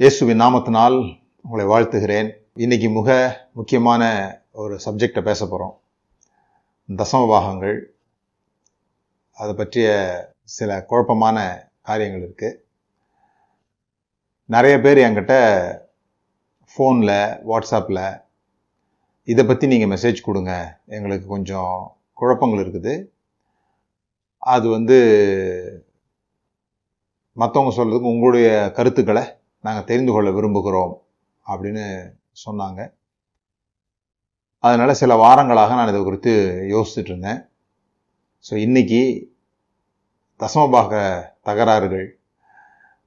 இயேசுவின் நாமத்தினால் உங்களை வாழ்த்துகிறேன். இன்னைக்கு மிக முக்கியமான ஒரு சப்ஜெக்டை பேச போகிறோம் தசமபாகங்கள் அதை பற்றிய சில குழப்பமான காரியங்கள் இருக்குது நிறைய பேர் என்கிட்ட ஃபோனில் வாட்ஸ்அப்பில் இதை பற்றி நீங்கள் மெசேஜ் கொடுங்க. எங்களுக்கு கொஞ்சம் குழப்பங்கள் இருக்குது. அது வந்து மற்றவங்க சொல்கிறதுக்கு உங்களுடைய கருத்துக்களை நாங்கள் தெரிந்து கொள்ள விரும்புகிறோம் அப்படின்னு சொன்னாங்க. அதனால் சில வாரங்களாக நான் இதை குறித்து யோசிச்சுட்டு இருந்தேன். ஸோ இன்றைக்கி தசமபாக தகராறுகள்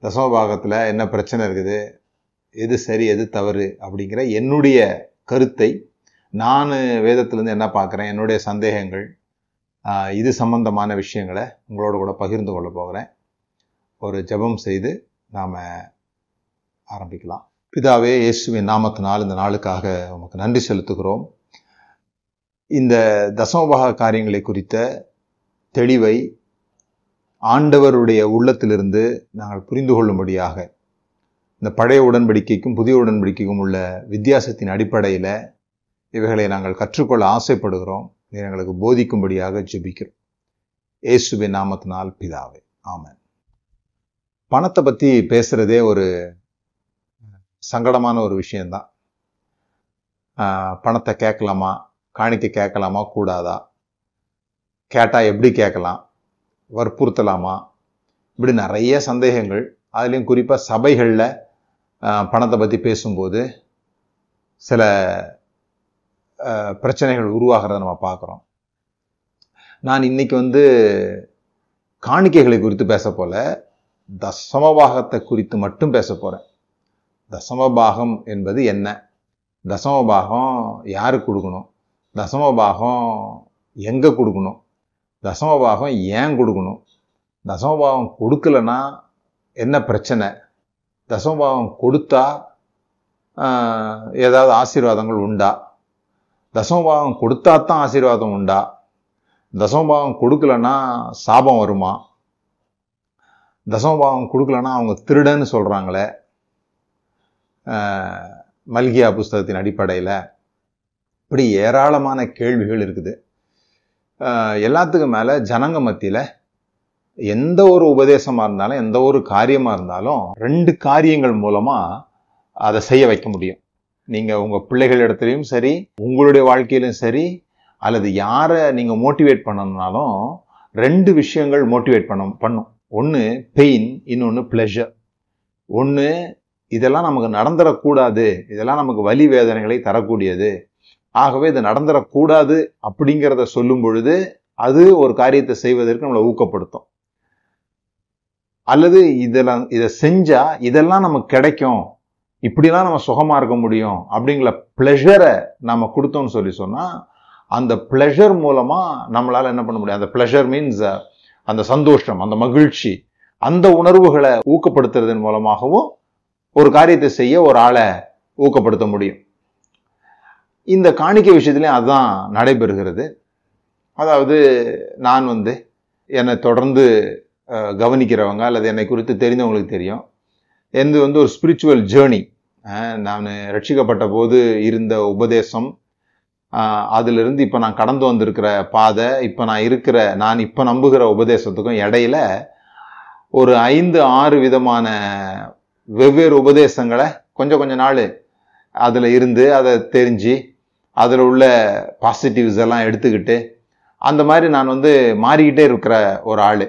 தசமபாகத்தில் என்ன பிரச்சனை இருக்குது எது சரி எது தவறு அப்படிங்கிற என்னுடைய கருத்தை நான் வேதத்திலேருந்து என்ன பார்க்குறேன் என்னுடைய சந்தேகங்கள் இது சம்பந்தமான விஷயங்களை உங்களோட கூட பகிர்ந்து கொள்ள போகிறேன். ஒரு ஜெபம் செய்து நாம் ஆரம்பிக்கலாம். பிதாவே இயேசுவின் நாமத்தினால் இந்த நாளுக்காக உமக்கு நன்றி செலுத்துகிறோம். இந்த தசமபாக காரியங்களை குறித்த தெளிவை ஆண்டவருடைய உள்ளத்திலிருந்து நாங்கள் புரிந்து கொள்ளும்படியாக இந்த பழைய உடன்படிக்கைக்கும் புதிய உடன்படிக்கைக்கும் உள்ள வித்தியாசத்தின் அடிப்படையில் இவைகளை நாங்கள் கற்றுக்கொள்ள ஆசைப்படுகிறோம். நீர் எங்களுக்கு போதிக்கும்படியாக ஜெபிக்கிறோம். இயேசுவின் நாமத்தினால் பிதாவே. ஆமன். பணத்தை பற்றி பேசுகிறதே ஒரு சங்கடமான ஒரு விஷயந்தான் பணத்தை கேட்கலாமா? காணிக்க கேட்கலாமா? கூடாதா? கேட்டால் எப்படி கேட்கலாம்? வற்புறுத்தலாமா? இப்படி நிறைய சந்தேகங்கள். அதுலேயும் குறிப்பாக சபைகளில் பணத்தை பற்றி பேசும்போது சில பிரச்சனைகள் உருவாகிறத நம்ம பார்க்குறோம். நான் இன்னைக்கு வந்து காணிக்கைகளை குறித்து பேச போல தசமபாகத்தை குறித்து மட்டும் பேச போகிறேன் தசமபாகம் என்பது என்ன? தசமபாகம் யாருக்கு கொடுக்கணும்? தசமபாகம் எங்கே கொடுக்கணும்? தசமபாகம் ஏன் கொடுக்கணும்? தசமபாகம் கொடுக்கலனா என்ன பிரச்சனை? தசமபாகம் கொடுத்தா ஏதாவது ஆசீர்வாதங்கள் உண்டா? தசமபாகம் கொடுத்தா தான் ஆசீர்வாதம் உண்டா? தசமபாகம் கொடுக்கலனா சாபம் வருமா? தசமபாகம் கொடுக்கலனா அவங்க திருடன்னு சொல்கிறாங்களே மல்கியா புஸ்தகத்தின் அடிப்படையில் இப்படி ஏராளமான கேள்விகள் இருக்குது. எல்லாத்துக்கும் மேலே ஜனங்க மத்தியில் எந்த ஒரு உபதேசமாக இருந்தாலும் எந்த ஒரு காரியமாக இருந்தாலும் ரெண்டு காரியங்கள் மூலமாக அதை செய்ய வைக்க முடியும். நீங்கள் உங்கள் பிள்ளைகள் இடத்துலையும் சரி உங்களுடைய வாழ்க்கையிலும் சரி அல்லது யாரை நீங்கள் மோட்டிவேட் பண்ணணும்னாலும் ரெண்டு விஷயங்கள் மோட்டிவேட் பண்ண பண்ணும் ஒன்று பெயின் இன்னொன்று ப்ளெஷர் ஒன்று இதெல்லாம் நமக்கு நடந்துடக்கூடாது இதெல்லாம் நமக்கு வலி வேதனைகளை தரக்கூடியது. ஆகவே இது நடந்துடக்கூடாது அப்படிங்கிறத சொல்லும் பொழுது அது ஒரு காரியத்தை செய்வதற்கு நம்மளை ஊக்கப்படுத்தும். அல்லது இதெல்லாம் இதை செஞ்சால் இதெல்லாம் நமக்கு கிடைக்கும். இப்படிலாம் நம்ம சுகமாக இருக்க முடியும் அப்படிங்கிற ப்ளெஷரை நம்ம கொடுத்தோம்னு சொல்லி சொன்னால் அந்த ப்ளெஷர் மூலமாக நம்மளால் என்ன பண்ண முடியும்? அந்த ப்ளெஷர் மீன்ஸ் அந்த சந்தோஷம் அந்த மகிழ்ச்சி அந்த உணர்வுகளை ஊக்கப்படுத்துறதன் மூலமாகவும் ஒரு காரியத்தை செய்ய ஒரு ஆளை ஊக்கப்படுத்த முடியும். இந்த காணிக்கை விஷயத்துலையும் அதுதான் நடைபெறுகிறது. அதாவது நான் வந்து என்னை தொடர்ந்து கவனிக்கிறவங்க அல்லது என்னை குறித்து தெரிந்தவங்களுக்கு தெரியும். எந்த வந்து ஒரு ஸ்பிரிச்சுவல் ஜேர்னி நான் ரட்சிக்கப்பட்ட போது இருந்த உபதேசம் அதிலிருந்து இப்போ நான் கடந்து வந்திருக்கிற பாதை இப்போ நான் இருக்கிற நான் இப்போ நம்புகிற உபதேசத்துக்கும் இடையில ஒரு ஐந்து ஆறு விதமான வெவ்வேறு உபதேசங்களை கொஞ்சம் கொஞ்ச நாள் அதில் இருந்து அதை தெரிஞ்சு அதில் உள்ள பாசிட்டிவ்ஸ் எல்லாம் எடுத்துக்கிட்டு அந்த மாதிரி நான் வந்து மாறிக்கிட்டே இருக்கிற ஒரு ஆள்.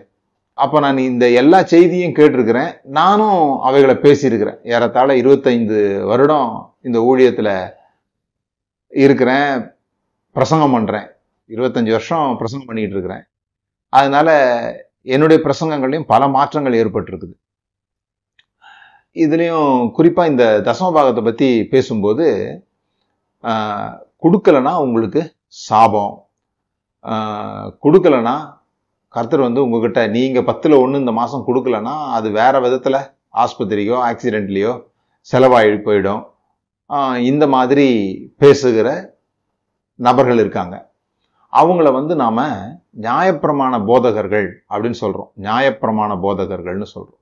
அப்போ நான் இந்த எல்லா செய்தியும் கேட்டிருக்கிறேன். நானும் அவைகளை பேசியிருக்கிறேன். ஏறத்தாழ இருபத்தைந்து வருடம் இந்த ஊழியத்தில் இருக்கிறேன் பிரசங்கம் பண்ணுறேன் இருபத்தஞ்சி வருஷம் பிரசங்கம் பண்ணிக்கிட்டு இருக்கிறேன். அதனால் என்னுடைய பிரசங்கங்களையும் பல மாற்றங்கள் ஏற்பட்டிருக்குது. இதுலேயும் குறிப்பாக இந்த தசமபாகத்தை பற்றி பேசும்போது கொடுக்கலனா உங்களுக்கு சாபம். கொடுக்கலனா கர்த்தர் வந்து உங்ககிட்ட நீங்கள் பத்தில் ஒன்று இந்த மாதம் கொடுக்கலனா அது வேறு விதத்தில் ஆஸ்பத்திரிக்கோ ஆக்சிடெண்ட்லேயோ செலவாகி போயிடும். இந்த மாதிரி பேசுகிற நபர்கள் இருக்காங்க. அவங்கள வந்து நாம் நியாயப்பிரமாண போதகர்கள் அப்படின்னு சொல்கிறோம் நியாயப்பிரமாண போதகர்கள்னு சொல்கிறோம்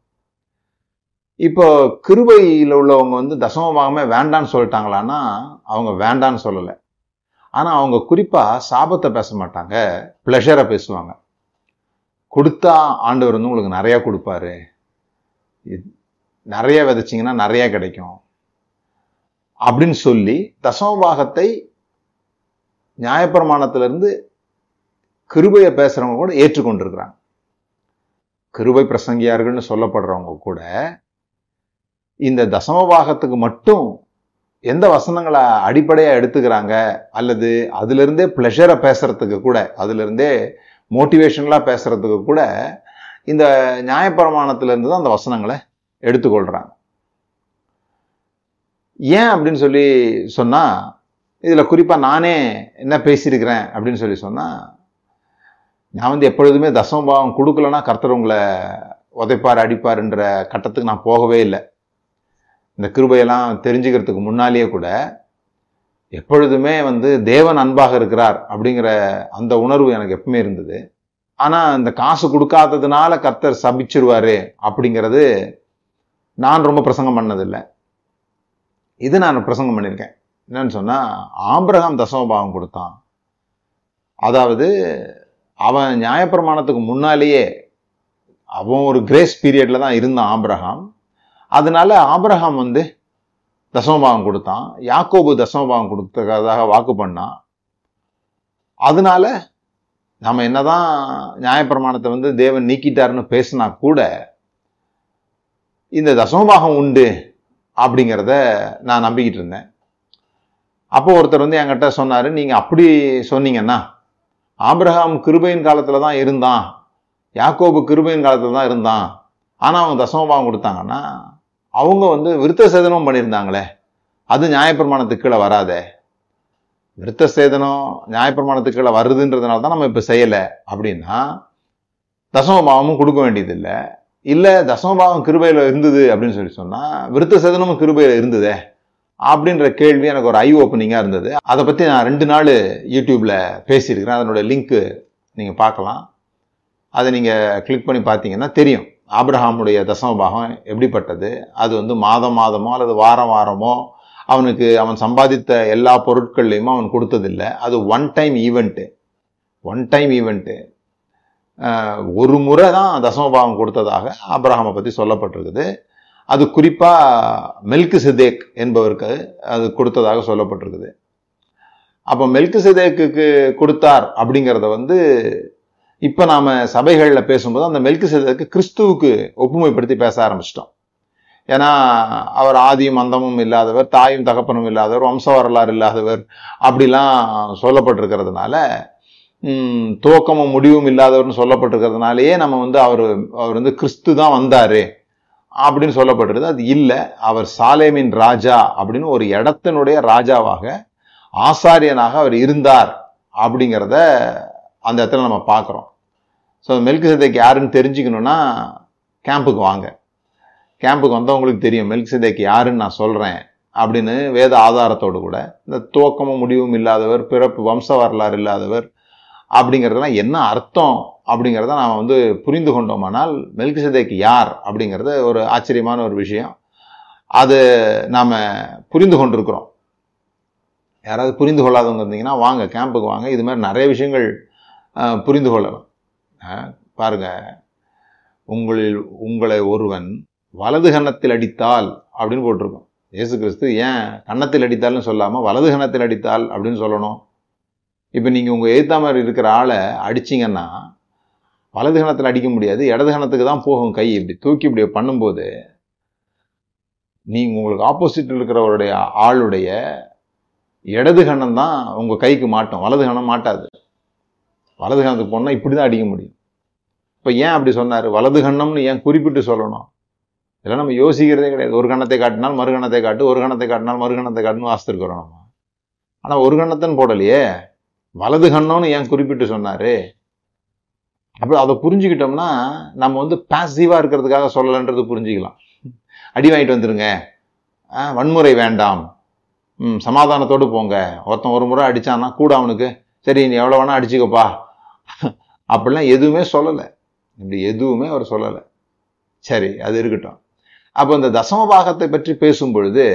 இப்போ கிருபையில் உள்ளவங்க வந்து தசமபாகமே வேண்டான்னு சொல்லிட்டாங்களான்னா அவங்க வேண்டான்னு சொல்லலை. ஆனால் அவங்க குறிப்பாக சாபத்தை பேச மாட்டாங்க ப்ளஷரை பேசுவாங்க. கொடுத்தா ஆண்டவர் வந்து உங்களுக்கு நிறையா கொடுப்பாரு. நிறைய விதைச்சிங்கன்னா நிறையா கிடைக்கும். அப்படின்னு சொல்லி தசமபாகத்தை நியாயப்பிரமாணத்திலிருந்து கிருபையை பேசுகிறவங்க கூட ஏற்றுக்கொண்டிருக்கிறாங்க. கிருபை பிரசங்கியார்கள்னு சொல்லப்படுறவங்க கூட இந்த தசமபாகத்துக்கு மட்டும் எந்த வசனங்களை அடிப்படையாக எடுத்துக்கிறாங்க? அல்லது அதுலேருந்தே ப்ளஷரை பேசுகிறதுக்கு கூட அதுல மோட்டிவேஷனலாக பேசுகிறதுக்கு கூட இந்த நியாயப்பிரமாணத்திலேருந்து தான் அந்த வசனங்களை எடுத்துக்கொள்கிறாங்க ஏன் அப்படின்னு சொல்லி சொன்னால் இதில் குறிப்பாக நானே என்ன பேசியிருக்கிறேன் அப்படின்னு சொல்லி சொன்னால் நான் வந்து எப்பொழுதுமே தசமபாவம் கொடுக்கலன்னா கர்த்தர் உங்களை உதைப்பார் அடிப்பார்ன்ற கட்டத்துக்கு நான் போகவே இல்லை. இந்த கிருபையெல்லாம் தெரிஞ்சுக்கிறதுக்கு முன்னாலேயே கூட எப்பொழுதுமே வந்து தேவன் அன்பாக இருக்கிறார் அப்படிங்கிற அந்த உணர்வு எனக்கு எப்பவுமே இருந்தது. ஆனால் இந்த காசு கொடுக்காததுனால கர்த்தர் சபிச்சிருவார் அப்படிங்கிறது நான் ரொம்ப பிரசங்கம் பண்ணதில்லை. இது நான் பிரசங்கம் பண்ணியிருக்கேன். என்னன்னு சொன்னால் ஆம்பிரகாம் தசமபாவம் கொடுத்தான். அதாவது அவன் நியாயப்பிரமாணத்துக்கு முன்னாலேயே அவன் ஒரு கிரேஸ் பீரியடில் தான் இருந்தான் ஆம்பிரகாம் அதனால ஆபிரகாம் வந்து தசமபாகம் கொடுத்தான். யாக்கோபு தசமபாகம் கொடுத்ததாக வாக்கு பண்ணான் அதனால நம்ம என்னதான் நியாயப்பிரமாணத்தை வந்து தேவன் நீக்கிட்டாருன்னு பேசினா கூட இந்த தசமபாகம் உண்டு அப்படிங்கிறத நான் நம்பிக்கிட்டு இருந்தேன். அப்போ ஒருத்தர் வந்து என்கிட்ட சொன்னார் நீங்கள் அப்படி சொன்னீங்கன்னா ஆபிரகாம் கிருபையின் காலத்தில் தான் இருந்தான். யாக்கோபு கிருபையின் காலத்தில் தான் இருந்தான். ஆனால் அவங்க தசமபாகம் கொடுத்தாங்கன்னா அவங்க வந்து விருத்த சேதனம் பண்ணியிருந்தாங்களே. அது நியாயப்பிரமாணத்துக்கு கீழே வராதே. விருத்த சேதனம் நியாயப்பிரமாணத்துக்கு கீழே வருதுன்றதுனால தான் நம்ம இப்போ செய்யலை. அப்படின்னா தசமபாவமும் கொடுக்க வேண்டியதில்லை. இல்லை தசமபாவம் கிருபையில் இருந்தது அப்படின்னு சொல்லி சொன்னால் விருத்த சேதனமும் கிருபையில் இருந்ததே அப்படின்ற கேள்வி எனக்கு ஒரு ஐ ஓப்பனிங்காக இருந்தது. அதை பற்றி நான் ரெண்டு நாள் யூடியூப்பில் பேசியிருக்கிறேன். அதனோட லிங்க்கு நீங்கள் பார்க்கலாம். அதை நீங்கள் கிளிக் பண்ணி பார்த்தீங்கன்னா தெரியும். ஆபிரஹாமுடைய தசமபாகம் எப்படிப்பட்டது? அது வந்து மாதம் மாதமோ அல்லது வாரம் வாரமோ அவனுக்கு அவன் சம்பாதித்த எல்லா பொருட்கள்லையுமே அவன் கொடுத்ததில்லை. அது one time event one time event ஒரு முறை தான் தசமபாகம் கொடுத்ததாக ஆப்ரஹாமை பற்றி சொல்லப்பட்டிருக்குது. அது குறிப்பாக மெல்கு சிதேக் என்பவருக்கு அது கொடுத்ததாக சொல்லப்பட்டிருக்குது. அப்போ மெல்கு சிதேக்கு கொடுத்தார் அப்படிங்கிறத வந்து இப்போ நாம் சபைகளில் பேசும்போது அந்த மெல்கு சிதேக்கு கிறிஸ்துவுக்கு ஒப்புமைப்படுத்தி பேச ஆரம்பிச்சிட்டோம். ஏன்னா அவர் ஆதியும் அந்தமும் இல்லாதவர் தாயும் தகப்பனும் இல்லாதவர் வம்ச வரலாறு இல்லாதவர் அப்படிலாம் சொல்லப்பட்டிருக்கிறதுனால துவக்கமும் முடிவும் இல்லாதவர்னு சொல்லப்பட்டிருக்கிறதுனாலேயே நம்ம வந்து அவர் அவர் வந்து கிறிஸ்து தான் வந்தாரு அப்படின்னு சொல்லப்பட்டிருது அது இல்லை அவர் சாலேமின் ராஜா அப்படின்னு ஒரு இடத்தினுடைய ராஜாவாக ஆசாரியனாக அவர் இருந்தார் அப்படிங்கிறத அந்த இடத்துல நம்ம பார்க்குறோம். ஸோ மெல்கு சதைக்கு யாருன்னு தெரிஞ்சுக்கணும்னா கேம்புக்கு வாங்க. கேம்புக்கு வந்தால் உங்களுக்கு தெரியும் மெல்கு சதைக்கு யாருன்னு நான் சொல்கிறேன் அப்படின்னு வேத ஆதாரத்தோடு கூட இந்த துவக்கமும் முடிவும் இல்லாதவர் பிறப்பு வம்ச வரலாறு இல்லாதவர் அப்படிங்கிறதுலாம் என்ன அர்த்தம் அப்படிங்கிறத நாம் வந்து புரிந்து கொண்டோமானால் மெல்கு சதைக்கு யார் அப்படிங்கிறது ஒரு ஆச்சரியமான ஒரு விஷயம். அது நாம் புரிந்து கொண்டிருக்கிறோம். யாராவது புரிந்து கொள்ளாதவங்க இருந்தீங்கன்னா வாங்க கேம்புக்கு வாங்க. இது மாதிரி நிறைய விஷயங்கள் புரிந்து கொள்ளலாம் பாருங்க. உங்களில் உங்களை ஒருவன் வலது கன்னத்தில் அடித்தால் அப்படின்னு போட்டிருக்கோம். இயேசு கிறிஸ்து ஏன் கன்னத்தில் அடித்தால்னு சொல்லாமல் வலது கன்னத்தில் அடித்தால் அப்படின்னு சொல்லணும்? இப்போ நீங்கள் உங்கள் எழுத்தாமர் இருக்கிற ஆளை அடிச்சிங்கன்னா வலது கணத்தில் அடிக்க முடியாது இடது கணத்துக்கு தான் போகும் கை. இப்படி தூக்கி இப்படி பண்ணும்போது நீங்கள் உங்களுக்கு ஆப்போசிட்டில் இருக்கிறவருடைய ஆளுடைய இடது கணம் தான் உங்கள் கைக்கு மாட்டோம். வலது கணம் மாட்டாது. வலது கணத்துக்கு போனால் இப்படி தான் அடிக்க முடியும். இப்போ ஏன் அப்படி சொன்னார்? வலது கண்ணம்னு ஏன் குறிப்பிட்டு சொல்லணும்? இதெல்லாம் நம்ம யோசிக்கிறதே கிடையாது. ஒரு கணத்தை காட்டினால் மறு கணத்தை காட்டு ஒரு கணத்தை காட்டினால் மறு கணத்தை காட்டுன்னு வாசித்திருக்கிறோம் நம்ம. ஆனால் ஒரு கண்ணத்தைன்னு போடலையே. வலது கண்ணம்னு ஏன் குறிப்பிட்டு சொன்னார்? அப்படி அதை புரிஞ்சுக்கிட்டோம்னா நம்ம வந்து பாசிட்டிவாக இருக்கிறதுக்காக சொல்லலைன்றது புரிஞ்சுக்கலாம். அடி வாங்கிட்டு வந்துருங்க. வன்முறை வேண்டாம். ம் சமாதானத்தோடு போங்க. ஒருத்தன் ஒரு முறை அடித்தான்னா கூட அவனுக்கு சரி நீ எவ்வளோ வேணால் அடிச்சுக்கப்பா. அப்படிலாம் எதுவுமே சொல்லலை. இப்படி எதுவுமே அவர் சொல்லலை. சரி அது இருக்கட்டும். அப்போ இந்த தசம பாகத்தை பற்றி பேசும் பொழுது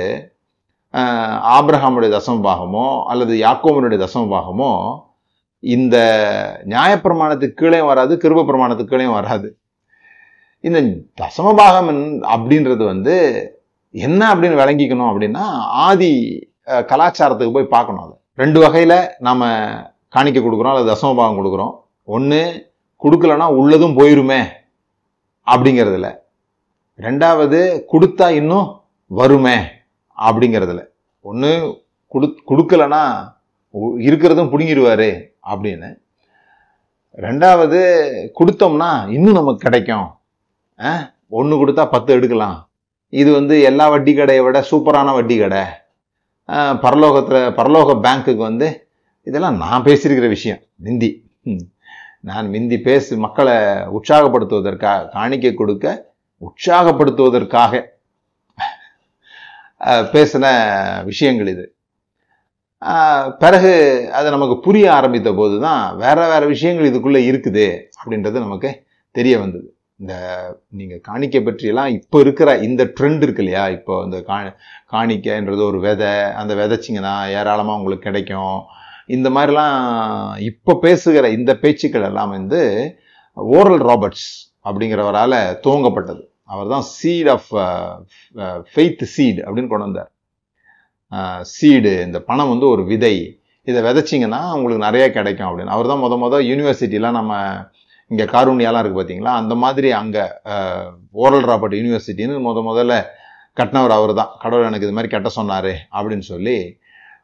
ஆப்ரஹாமுடைய தசம பாகமோ அல்லது யாக்கோவனுடைய தசம பாகமோ இந்த நியாயப்பிரமாணத்துக்கு கீழே வராது கிருப பிரமாணத்துக்கு கீழே வராது. இந்த தசம பாகம் அப்படின்றது வந்து என்ன அப்படின்னு விளங்கிக்கணும் அப்படின்னா ஆதி கலாச்சாரத்துக்கு போய் பார்க்கணும் அது. ரெண்டு வகையில் நாம் காணிக்க கொடுக்குறோம் அல்லது தசம பாகம் கொடுக்குறோம். ஒன்று கொடுக்கலன்னா உள்ளதும் போயிருமே அப்படிங்கிறதுல. ரெண்டாவது கொடுத்தா இன்னும் வருமே அப்படிங்கிறதுல. ஒன்று கொடு கொடுக்கலன்னா இருக்கிறதும் பிடுங்கிடுவாரு அப்படின்னு. ரெண்டாவது கொடுத்தோம்னா இன்னும் நமக்கு கிடைக்கும். ஒன்று கொடுத்தா பத்து எடுக்கலாம். இது வந்து எல்லா வட்டி கடையை விட சூப்பரான வட்டி கடை. பரலோகத்தில் பரலோக பேங்க்குக்கு வந்து இதெல்லாம் நான் பேசியிருக்கிற விஷயம் நிந்தி. ம். நான் மிந்தி பேசி மக்களை உற்சாகப்படுத்துவதற்காக காணிக்கை கொடுக்க உற்சாகப்படுத்துவதற்காக பேசின விஷயங்கள் இது. பிறகு அது நமக்கு புரிய ஆரம்பித்த போது தான் வேறு வேறு விஷயங்கள் இதுக்குள்ளே இருக்குது அப்படின்றது நமக்கு தெரிய வந்தது. இந்த நீங்கள் காணிக்கை பற்றியெல்லாம் இப்போ இருக்கிற இந்த ட்ரெண்ட் இருக்கு இல்லையா? இப்போ இந்த கா காணிக்கைன்றது ஒரு விதை அந்த விதைச்சிங்கன்னா ஏராளமாக உங்களுக்கு கிடைக்கும். இந்த மாதிரிலாம் இப்போ பேசுகிற இந்த பேச்சுக்கள் எல்லாம் வந்து ஓரல் ராபர்ட்ஸ் அப்படிங்கிறவரால் துவங்கப்பட்டது. அவர் தான் சீட் ஆஃப் ஃபெய்த் சீடு அப்படின்னு கொண்டு வந்தார். சீடு இந்த பணம் வந்து ஒரு விதை. இதை விதைச்சிங்கன்னா உங்களுக்கு நிறையா கிடைக்கும் அப்படின்னு. அவர் தான் முத முத யூனிவர்சிட்டிலாம் நம்ம இங்கே காரூணியாலாம் இருக்குது பார்த்தீங்களா? அந்த மாதிரி அங்கே ஓரல் ராபர்ட் யூனிவர்சிட்டின்னு முத முதல்ல கட்டினவர் அவர் தான். கடவுள் எனக்கு இது மாதிரி கட்ட சொன்னார் அப்படின்னு சொல்லி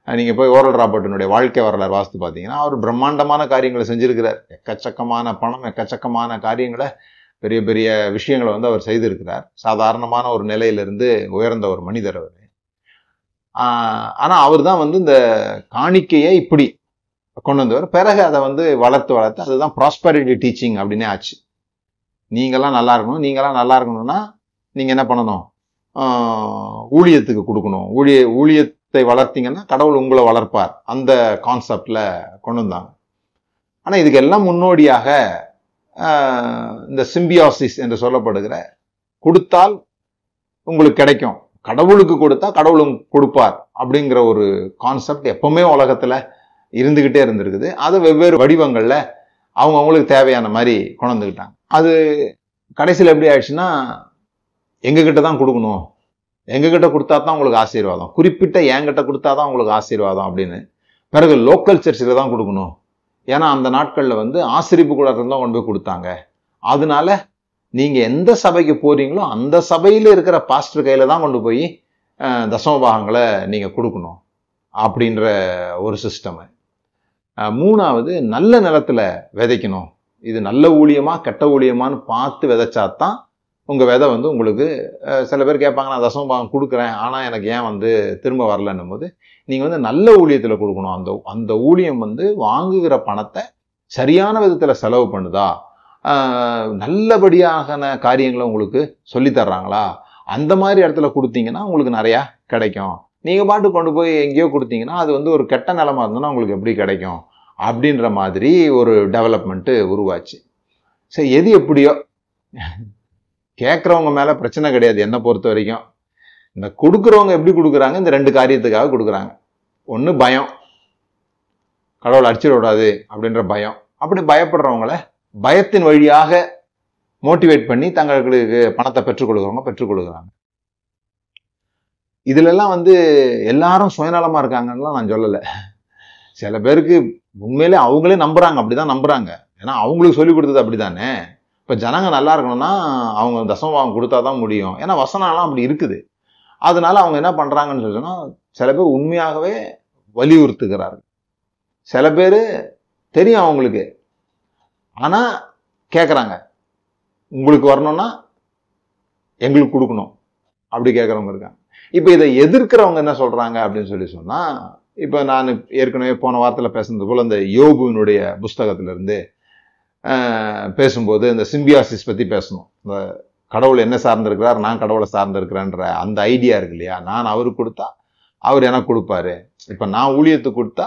நீங்கள் போய் ஓரல் ராபர்ட்டினுடைய வாழ்க்கை வரலாறு வாஸ்து பார்த்தீங்கன்னா அவர் பிரம்மாண்டமான காரியங்களை செஞ்சுருக்கிறார். எக்கச்சக்கமான பணம் எக்கச்சக்கமான காரியங்களை பெரிய பெரிய விஷயங்களை வந்து அவர் செய்திருக்கிறார். சாதாரணமான ஒரு நிலையிலிருந்து உயர்ந்த ஒரு மனிதர் அவர். ஆனால் அவர் தான் வந்து இந்த காணிக்கையை இப்படி கொண்டு வந்தவர். பிறகு அதை வந்து வளர்த்து வளர்த்து அதுதான் ப்ராஸ்பரிட்டி டீச்சிங் அப்படின்னே ஆச்சு. நீங்களாம் நல்லா இருக்கணும் நீங்களாம் நல்லா இருக்கணும்னா நீங்கள் என்ன பண்ணணும்? ஊழியத்துக்கு கொடுக்கணும். ஊழிய ஊழிய வளர்த்தீங்கன்னா கடவுள் உங்களை வளர்ப்பார். அந்த கான்செப்டில் கொண்டு வந்தாங்க. ஆனால் இதுக்கு எல்லாம் முன்னோடியாக இந்த சிம்பியாசிஸ் என்று சொல்லப்படுகிற கொடுத்தால் உங்களுக்கு கிடைக்கும். கடவுளுக்கு கொடுத்தா கடவுள் கொடுப்பார் அப்படிங்கிற ஒரு கான்செப்ட் எப்பவுமே உலகத்தில் இருந்துக்கிட்டே இருந்திருக்குது. அது வெவ்வேறு வடிவங்களில் அவங்க அவங்களுக்கு தேவையான மாதிரி கொண்டு வந்துக்கிட்டாங்க. அது கடைசியில் எப்படி ஆயிடுச்சுன்னா எங்ககிட்ட தான் கொடுக்கணும். எங்ககிட்ட கொடுத்தா தான் உங்களுக்கு ஆசீர்வாதம். குறிப்பிட்ட என்கிட்ட கொடுத்தா தான் உங்களுக்கு ஆசீர்வாதம் அப்படின்னு. பிறகு லோக்கல் சர்ச்சில் தான் கொடுக்கணும். ஏன்னா அந்த நாட்களில் வந்து ஆசிரிப்பு கூட தான் கொண்டு போய் கொடுத்தாங்க. அதனால நீங்கள் எந்த சபைக்கு போகிறீங்களோ அந்த சபையில் இருக்கிற பாஸ்டர் கையில் தான் கொண்டு போய் தசமபாகங்களை நீங்கள் கொடுக்கணும் அப்படின்ற ஒரு சிஸ்டமு மூணாவது நல்ல நிலத்துல விதைக்கணும். இது நல்ல ஊழியமா கெட்ட ஊழியமான்னு பார்த்து விதைச்சாதான் உங்கள் விதை வந்து உங்களுக்கு சில பேர் கேட்பாங்க நான் தசம பாகம் கொடுக்குறேன். ஆனால் எனக்கு ஏன் வந்து திரும்ப வரலன்னும் போது நீங்கள் வந்து நல்ல ஊழியத்தில் கொடுக்கணும். அந்த அந்த ஊழியம் வந்து வாங்குகிற பணத்தை சரியான விதத்தில் செலவு பண்ணுதா? நல்லபடியாகன நல்லபடியான காரியங்களை உங்களுக்கு சொல்லித்தர்றாங்களா அந்த மாதிரி இடத்துல கொடுத்தீங்கன்னா உங்களுக்கு நிறையா கிடைக்கும். நீங்கள் பாட்டு கொண்டு போய் எங்கேயோ கொடுத்தீங்கன்னா அது வந்து ஒரு கெட்ட நிலமா இருந்ததுன்னா உங்களுக்கு எப்படி கிடைக்கும்? அப்படின்ற மாதிரி ஒரு டெவலப்மெண்ட்டு உருவாச்சு. சரி எது எப்படியோ கேட்குறவங்க மேலே பிரச்சனை கிடையாது என்னை பொறுத்த வரைக்கும். இந்த கொடுக்குறவங்க எப்படி கொடுக்குறாங்க? இந்த ரெண்டு காரியத்துக்காக கொடுக்குறாங்க. ஒன்று பயம். கடவுள் அடிச்சிட விடாது அப்படின்ற பயம். அப்படி பயப்படுறவங்கள பயத்தின் வழியாக மோட்டிவேட் பண்ணி தங்களுக்கு பணத்தை பெற்றுக் கொடுக்குறவங்க பெற்றுக் கொடுக்குறாங்க. இதுலெல்லாம் வந்து எல்லாரும் சுயநலமாக இருக்காங்கன்னுலாம் நான் சொல்லலை. சில பேருக்கு உண்மையிலே அவங்களே நம்புறாங்க அப்படிதான் நம்புகிறாங்க ஏன்னா அவங்களுக்கு சொல்லி கொடுத்தது அப்படி தானே இப்போ ஜனங்க நல்லா இருக்கணும்னா அவங்க தசமபாவம் கொடுத்தா தான் முடியும். ஏன்னா வசனம்லாம் அப்படி இருக்குது. அதனால அவங்க என்ன பண்ணுறாங்கன்னு சொல்லி சில பேர் உண்மையாகவே வலியுறுத்துகிறார்கள். சில பேர் தெரியும் அவங்களுக்கு. ஆனால் கேட்குறாங்க உங்களுக்கு வரணும்னா எங்களுக்கு கொடுக்கணும். அப்படி கேட்குறவங்க இருக்காங்க. இப்போ இதை எதிர்க்கிறவங்க என்ன சொல்கிறாங்க அப்படின்னு சொல்லி சொன்னால் இப்போ நான் ஏற்கனவே போன வாரத்தில் பேசுனது போல் இந்த யோபுவினுடைய புஸ்தகத்திலிருந்து பேசும்போது இந்த சிம்பியாசிஸ் பற்றி பேசணும். இந்த கடவுள் என்ன சார்ந்திருக்கிறார் நான் கடவுளை சார்ந்திருக்கிறேன்ற அந்த ஐடியா இருக்கு இல்லையா? நான் அவருக்கு கொடுத்தா அவர் எனக்கு கொடுப்பாரு. இப்போ நான் ஊழியத்துக்கு கொடுத்தா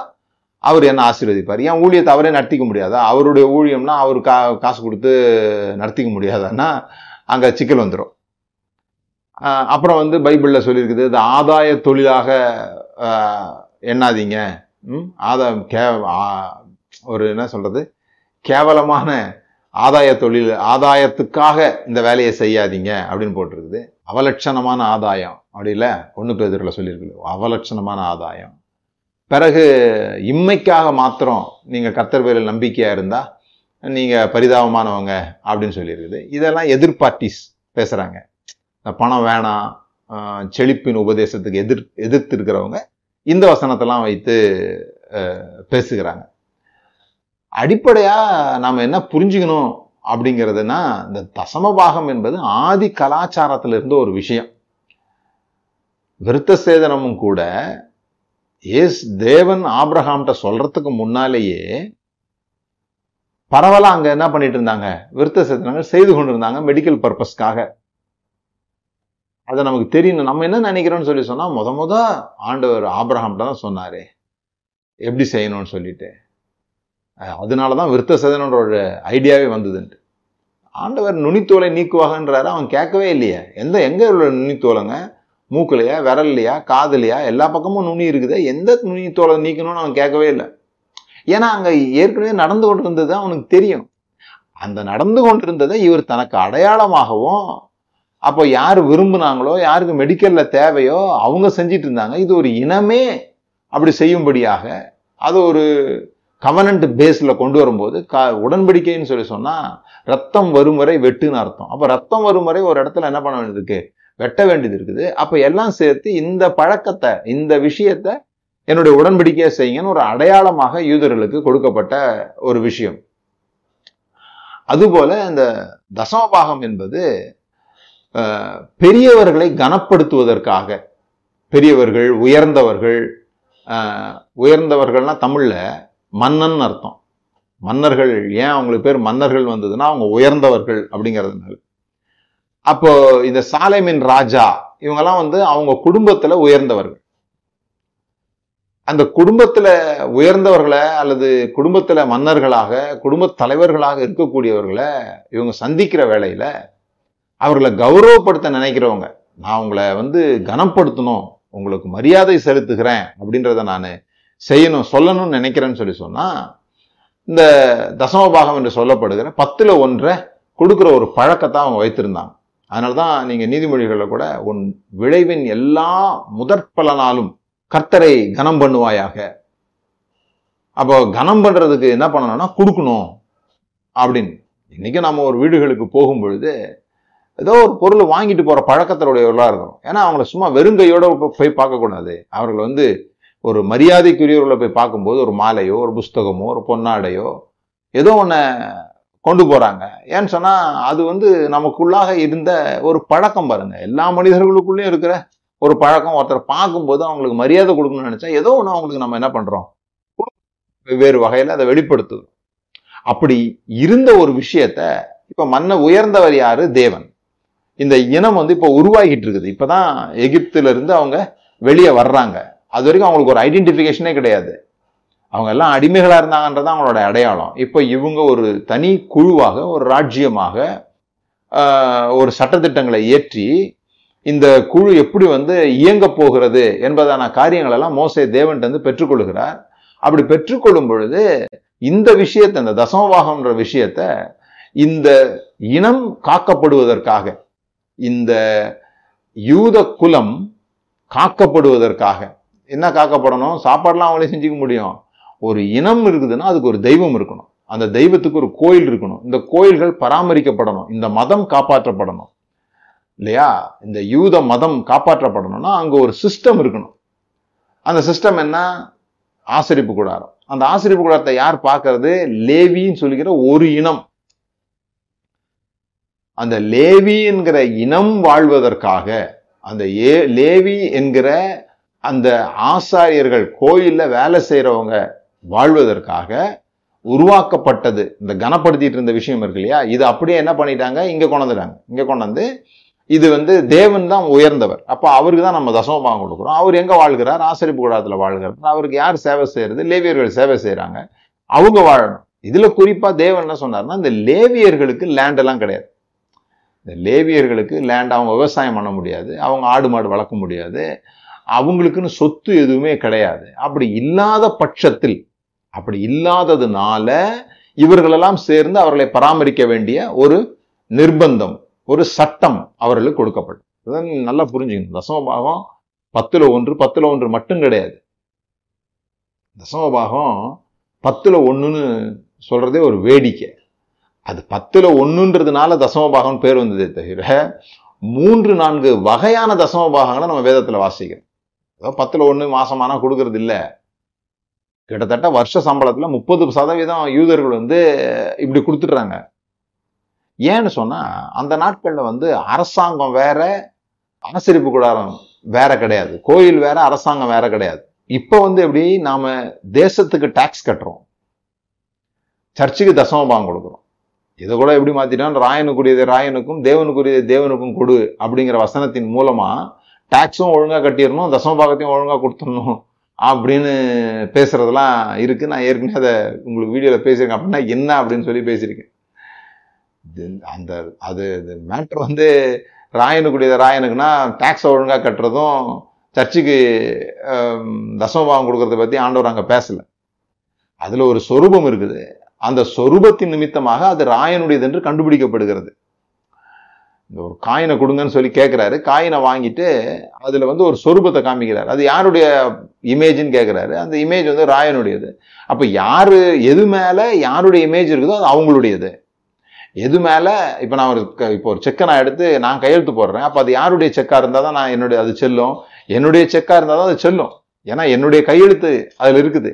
அவர் என்ன ஆசீர்வதிப்பார். ஏன் ஊழியத்தை அவரே நடத்திக்க முடியாதா? அவருடைய ஊழியம்னா அவர் கா காசு கொடுத்து நடத்திக்க முடியாதான்னா அங்கே சிக்கல் வந்துடும் அப்புறம் வந்து பைபிளில் சொல்லியிருக்குது இது ஆதாய தொழிலாக எண்ணாதீங்க. ஆதாயம் கே ஒரு என்ன சொல்கிறது கேவலமான ஆதாய தொழில் ஆதாயத்துக்காக இந்த வேலையை செய்யாதீங்க அப்படின்னு போட்டிருக்குது. அவலட்சணமான ஆதாயம். அப்படி இல்லை? ஒன்று பேதரில் சொல்லியிருக்கு அவலட்சணமான ஆதாயம். பிறகு இம்மைக்காக மாத்திரம் நீங்கள் கத்தர் பேரில் நம்பிக்கையாக இருந்தால் நீங்கள் பரிதாபமானவங்க அப்படின்னு சொல்லியிருக்குது. இதெல்லாம் எதிர் பார்ட்டிஸ் பேசுகிறாங்க இந்த பணம் வேணாம் செழிப்பின் உபதேசத்துக்கு எதிர் எதிர்த்து இருக்கிறவங்க இந்த வசனத்தெல்லாம் வைத்து பேசுகிறாங்க. அடிப்படையாக நாம என்ன புரிஞ்சுக்கணும் அப்படிங்கிறதுனா இந்த தசமபாகம் என்பது ஆதி கலாச்சாரத்தில் இருந்த ஒரு விஷயம். விருத்த சேதனமும் கூட ஏஸ் தேவன் ஆப்ரஹாம்கிட்ட சொல்றதுக்கு முன்னாலேயே பரவலாக அங்க என்ன பண்ணிட்டு இருந்தாங்க? விருத்த சேதனங்கள் செய்து கொண்டிருந்தாங்க மெடிக்கல் பர்பஸ்க்காக அதை நமக்கு தெரியணும். நம்ம என்ன நினைக்கிறோம்னு சொல்லி சொன்னால் முத முத ஆண்டவர் ஆப்ரஹாம்கிட்ட தான் சொன்னார். எப்படி செய்யணும்னு சொல்லிட்டு. அதனால தான் விருத்த சேதனன்ற ஒரு ஐடியாவே வந்ததுன்ட்டு. ஆண்டவர் நுனித்தோலை நீக்குவாகன்றாரு? அவன் கேட்கவே இல்லையே. எந்த எங்கே உள்ள நுனித்தோலைங்க? மூக்குலையா விரல்லையா காதுலையா? எல்லா பக்கமும் நுனி இருக்குது. எந்த நுனித்தோலை நீக்கணும்னு அவன் கேட்கவே இல்லை. ஏன்னா அங்கே ஏற்கனவே நடந்து கொண்டிருந்தது அவனுக்கு தெரியும். அந்த நடந்து கொண்டிருந்ததை இவர் தனக்கு அடையாளமாகவும் அப்போ யார் விரும்புனாங்களோ யாருக்கு மெடிக்கலில் தேவையோ அவங்க செஞ்சிட்டு இருந்தாங்க. இது ஒரு இனமே அப்படி செய்யும்படியாக அது ஒரு கவனண்ட் பேஸில் கொண்டு வரும்போது க உடன்படிக்கைன்னு சொல்லி சொன்னால் ரத்தம் வரும் வரை வெட்டுன்னு அர்த்தம். அப்போ ரத்தம் வரும் வரை ஒரு இடத்துல என்ன பண்ண வேண்டியது இருக்குது வெட்ட வேண்டியது இருக்குது. அப்போ எல்லாம் சேர்த்து இந்த பழக்கத்தை இந்த விஷயத்தை என்னுடைய உடன்படிக்கையை செய்யுங்கன்னு ஒரு அடையாளமாக யூதர்களுக்கு கொடுக்கப்பட்ட ஒரு விஷயம். அதுபோல இந்த தசமபாகம் என்பது பெரியவர்களை கனப்படுத்துவதற்காக பெரியவர்கள் உயர்ந்தவர்கள் உயர்ந்தவர்கள்னா தமிழில் மன்னன் அர்த்தம். மன்னர்கள் ஏன் அவங்களுக்கு பேர் மன்னர்கள் வந்ததுன்னா அவங்க உயர்ந்தவர்கள் அப்படிங்கிறதுனால. அப்போ இந்த சாலைமின் ராஜா இவங்கெல்லாம் வந்து அவங்க குடும்பத்துல உயர்ந்தவர்கள். அந்த குடும்பத்துல உயர்ந்தவர்களை அல்லது குடும்பத்துல மன்னர்களாக குடும்ப தலைவர்களாக இருக்கக்கூடியவர்களை இவங்க சந்திக்கிற வேலையில அவர்களை கௌரவப்படுத்த நினைக்கிறவங்க நான் உங்களை வந்து கனப்படுத்தணும் உங்களுக்கு மரியாதை செலுத்துகிறேன் அப்படின்றத நான் செய்யணும் சொல்லணும்னு நினைக்கிறேன்னு சொல்லி சொன்னால் இந்த தசமபாகம் என்று சொல்லப்படுகிற பத்தில் ஒன்றை கொடுக்குற ஒரு பழக்கத்தை அவங்க வைத்திருந்தாங்க. அதனாலதான் நீங்கள் நீதிமொழிகளில் கூட உன் விளைவின் எல்லா முதற்பலனாலும் கர்த்தரை கனம் பண்ணுவாயாக. அப்போ கனம் பண்ணுறதுக்கு என்ன பண்ணணும்னா கொடுக்கணும் அப்படின்னு. இன்றைக்கி நம்ம ஒரு வீடுகளுக்கு போகும் பொழுது ஏதோ ஒரு பொருள் வாங்கிட்டு போகிற பழக்கத்தினுடையவர்களா இருக்கிறோம். ஏன்னா அவங்கள சும்மா வெறுங்கையோடு போய் பார்க்கக்கூடாது. அவர்கள் வந்து ஒரு மரியாதைக்குரியவர்களை போய் பார்க்கும்போது ஒரு மாலையோ ஒரு புஸ்தகமோ ஒரு பொன்னாடையோ ஏதோ ஒன்று கொண்டு போகிறாங்க ஏன்னு சொன்னால் அது வந்து நமக்குள்ளாக இருந்த ஒரு பழக்கம் பாருங்க. எல்லா மனிதர்களுக்குள்ளேயும் இருக்கிற ஒரு பழக்கம். ஒருத்தர் பார்க்கும்போது அவங்களுக்கு மரியாதை கொடுக்கணும்னு நினச்சா ஏதோ ஒன்று அவங்களுக்கு நம்ம என்ன பண்ணுறோம் வெவ்வேறு வகையில் அதை வெளிப்படுத்துது அப்படி இருந்த ஒரு விஷயத்த இப்போ மன்ன உயர்ந்தவர் யாரு? தேவன். இந்த இனம் வந்து இப்போ உருவாகிட்டு இருக்குது. இப்போ தான் இருந்து அவங்க வெளியே வர்றாங்க. அது வரைக்கும் அவங்களுக்கு ஒரு ஐடென்டிஃபிகேஷனே கிடையாது. அவங்க எல்லாம் அடிமைகளாக இருந்தாங்கன்றது அவங்களோட அடையாளம். இப்போ இவங்க ஒரு தனி குழுவாக ஒரு ராஜ்யமாக ஒரு சட்டத்திட்டங்களை இயற்றி இந்த குழு எப்படி வந்து இயங்க போகிறது என்பதான காரியங்கள் எல்லாம் மோசே தேவன்ட்டு வந்து பெற்றுக்கொள்கிறார். அப்படி பெற்றுக்கொள்ளும் பொழுது இந்த விஷயத்தை இந்த தசமபாகம்ன்ற விஷயத்த இந்த இனம் காக்கப்படுவதற்காக இந்த யூத குலம் காக்கப்படுவதற்காக என்ன காக்கப்படணும்? சாப்பாடுலாம் அவங்களே செஞ்சுக்க முடியும். ஒரு இனம் இருக்குதுன்னா அதுக்கு ஒரு தெய்வம் இருக்கணும். அந்த தெய்வத்துக்கு ஒரு கோயில் இருக்கணும். இந்த கோயில்கள் பராமரிக்கப்படணும். இந்த மதம் காப்பாற்றப்படணும். இல்லையா? இந்த யூத மதம் காப்பாற்றப்படணும்னா அங்க ஒரு சிஸ்டம் இருக்கணும். அந்த சிஸ்டம் என்ன? ஆசரிப்பு கூடாரம். அந்த ஆசரிப்பு கூடாரத்தை யார் பார்க்கறது? லேவின்னு சொல்லிக்கிற ஒரு இனம். அந்த லேவி என்கிற இனம் வாழ்வதற்காக அந்த ஏ லேவி என்கிற அந்த ஆசாரியர்கள் கோயிலில் வேலை செய்கிறவங்க வாழ்வதற்காக உருவாக்கப்பட்டது. இந்த கனப்படுத்திட்டு இருந்த விஷயம் இருக்கு இல்லையா? இது அப்படியே என்ன பண்ணிட்டாங்க? இங்கே கொண்டாந்துட்டாங்க. இங்கே கொண்டாந்து இது வந்து தேவன் தான் உயர்ந்தவர். அப்போ அவருக்கு தான் நம்ம தசமபாகம் கொடுக்குறோம். அவர் எங்கே வாழ்கிறார்? ஆசரிப்பு கூடாரத்துல வாழ்கிறார். அவருக்கு யார் சேவை செய்கிறது லேவியர்கள் சேவை செய்கிறாங்க அவங்க வாழணும். இதில் குறிப்பாக தேவன் என்ன சொன்னார்னா இந்த லேவியர்களுக்கு லேண்டெல்லாம் கிடையாது. இந்த லேவியர்களுக்கு லேண்ட் அவங்க விவசாயம் பண்ண முடியாது. அவங்க ஆடு மாடு வளர்க்க முடியாது. அவங்களுக்குன்னு சொத்து எதுவுமே கிடையாது. அப்படி இல்லாத பட்சத்தில் அப்படி இல்லாததுனால இவர்களெல்லாம் சேர்ந்து அவர்களை பராமரிக்க வேண்டிய ஒரு நிர்பந்தம் ஒரு சட்டம் அவர்களுக்கு கொடுக்கப்படும். நல்லா புரிஞ்சுக்கணும். தசமபாகம் பத்துல ஒன்று பத்துல ஒன்று மட்டும் கிடையாது. தசமபாகம் பத்துல ஒன்றுன்னு சொல்றதே ஒரு வேடிக்கை. அது பத்துல ஒண்ணுன்றதுனால தசமபாகம் பேர் வந்ததே தவிர மூன்று நான்கு வகையான தசமபாகங்களை நம்ம வேதத்தில் வாசிக்கிறோம். ஏதோ பத்துல ஒண்ணு மாசமானா கொடுக்கறது இல்ல கிட்டத்தட்ட வருஷ சம்பளத்துல முப்பது சதவீதம் யூதர்கள் வந்து இப்படி கொடுத்துட்றாங்க. ஏன்னு சொன்னா அந்த நாட்கள்ல வந்து அரசாங்கம் வேற ஆசிரிப்பு கூடாரம் வேற கிடையாது. கோயில் வேற அரசாங்கம் வேற கிடையாது. இப்ப வந்து எப்படி நாம தேசத்துக்கு டாக்ஸ் கட்டுறோம். சர்ச்சுக்கு தசமபாகம் கொடுக்குறோம். இதை கூட எப்படி மாற்றிட்டோம் ராயனுக்குரியது ராயனுக்கும் தேவனுக்குரியது தேவனுக்கும் கொடு அப்படிங்கிற வசனத்தின் மூலமா டேக்ஸும் ஒழுங்காக கட்டிடணும் தசமபாகத்தையும் ஒழுங்காக கொடுத்துடணும் அப்படின்னு பேசுகிறதெல்லாம் இருக்குது நான் ஏற்கனவே அதை உங்களுக்கு வீடியோவில் பேசியிருக்கேன். அப்படின்னா என்ன அப்படின்னு சொல்லி பேசியிருக்கேன். அந்த அது மேட்ரு வந்து ராயனுக்குரியது ராயனுக்குன்னா டேக்ஸை ஒழுங்காக கட்டுறதும் சர்ச்சுக்கு ஆம், தசமபாகம் கொடுக்கறத பற்றி ஆண்டவர் அங்கே பேசலை. அதில் ஒரு சொரூபம் இருக்குது. அந்த சொரூபத்தின் நிமித்தமாக அது ராயனுடையது என்று கண்டுபிடிக்கப்படுகிறது. இந்த ஒரு காயினை கொடுங்கன்னு சொல்லி கேட்குறாரு காயினை வாங்கிட்டு அதில் வந்து ஒரு சொரூபத்தை காமிக்கிறார். அது யாருடைய இமேஜ்னு கேட்குறாரு அந்த இமேஜ் வந்து ராயனுடையது. அப்போ யார் எது மேலே யாருடைய இமேஜ் இருக்குதோ அது அவங்களுடையது. எது மேலே இப்போ நான் ஒரு க- இப்போ ஒரு செக்கை நான் எடுத்து நான் கையெழுத்து போடுறேன். அப்போ அது யாருடைய செக்காக இருந்தால் தான் நான் என்னுடைய அது செல்லும். என்னுடைய செக்காக இருந்தால் தான் அது செல்லும். ஏன்னா என்னுடைய கையெழுத்து அதில் இருக்குது.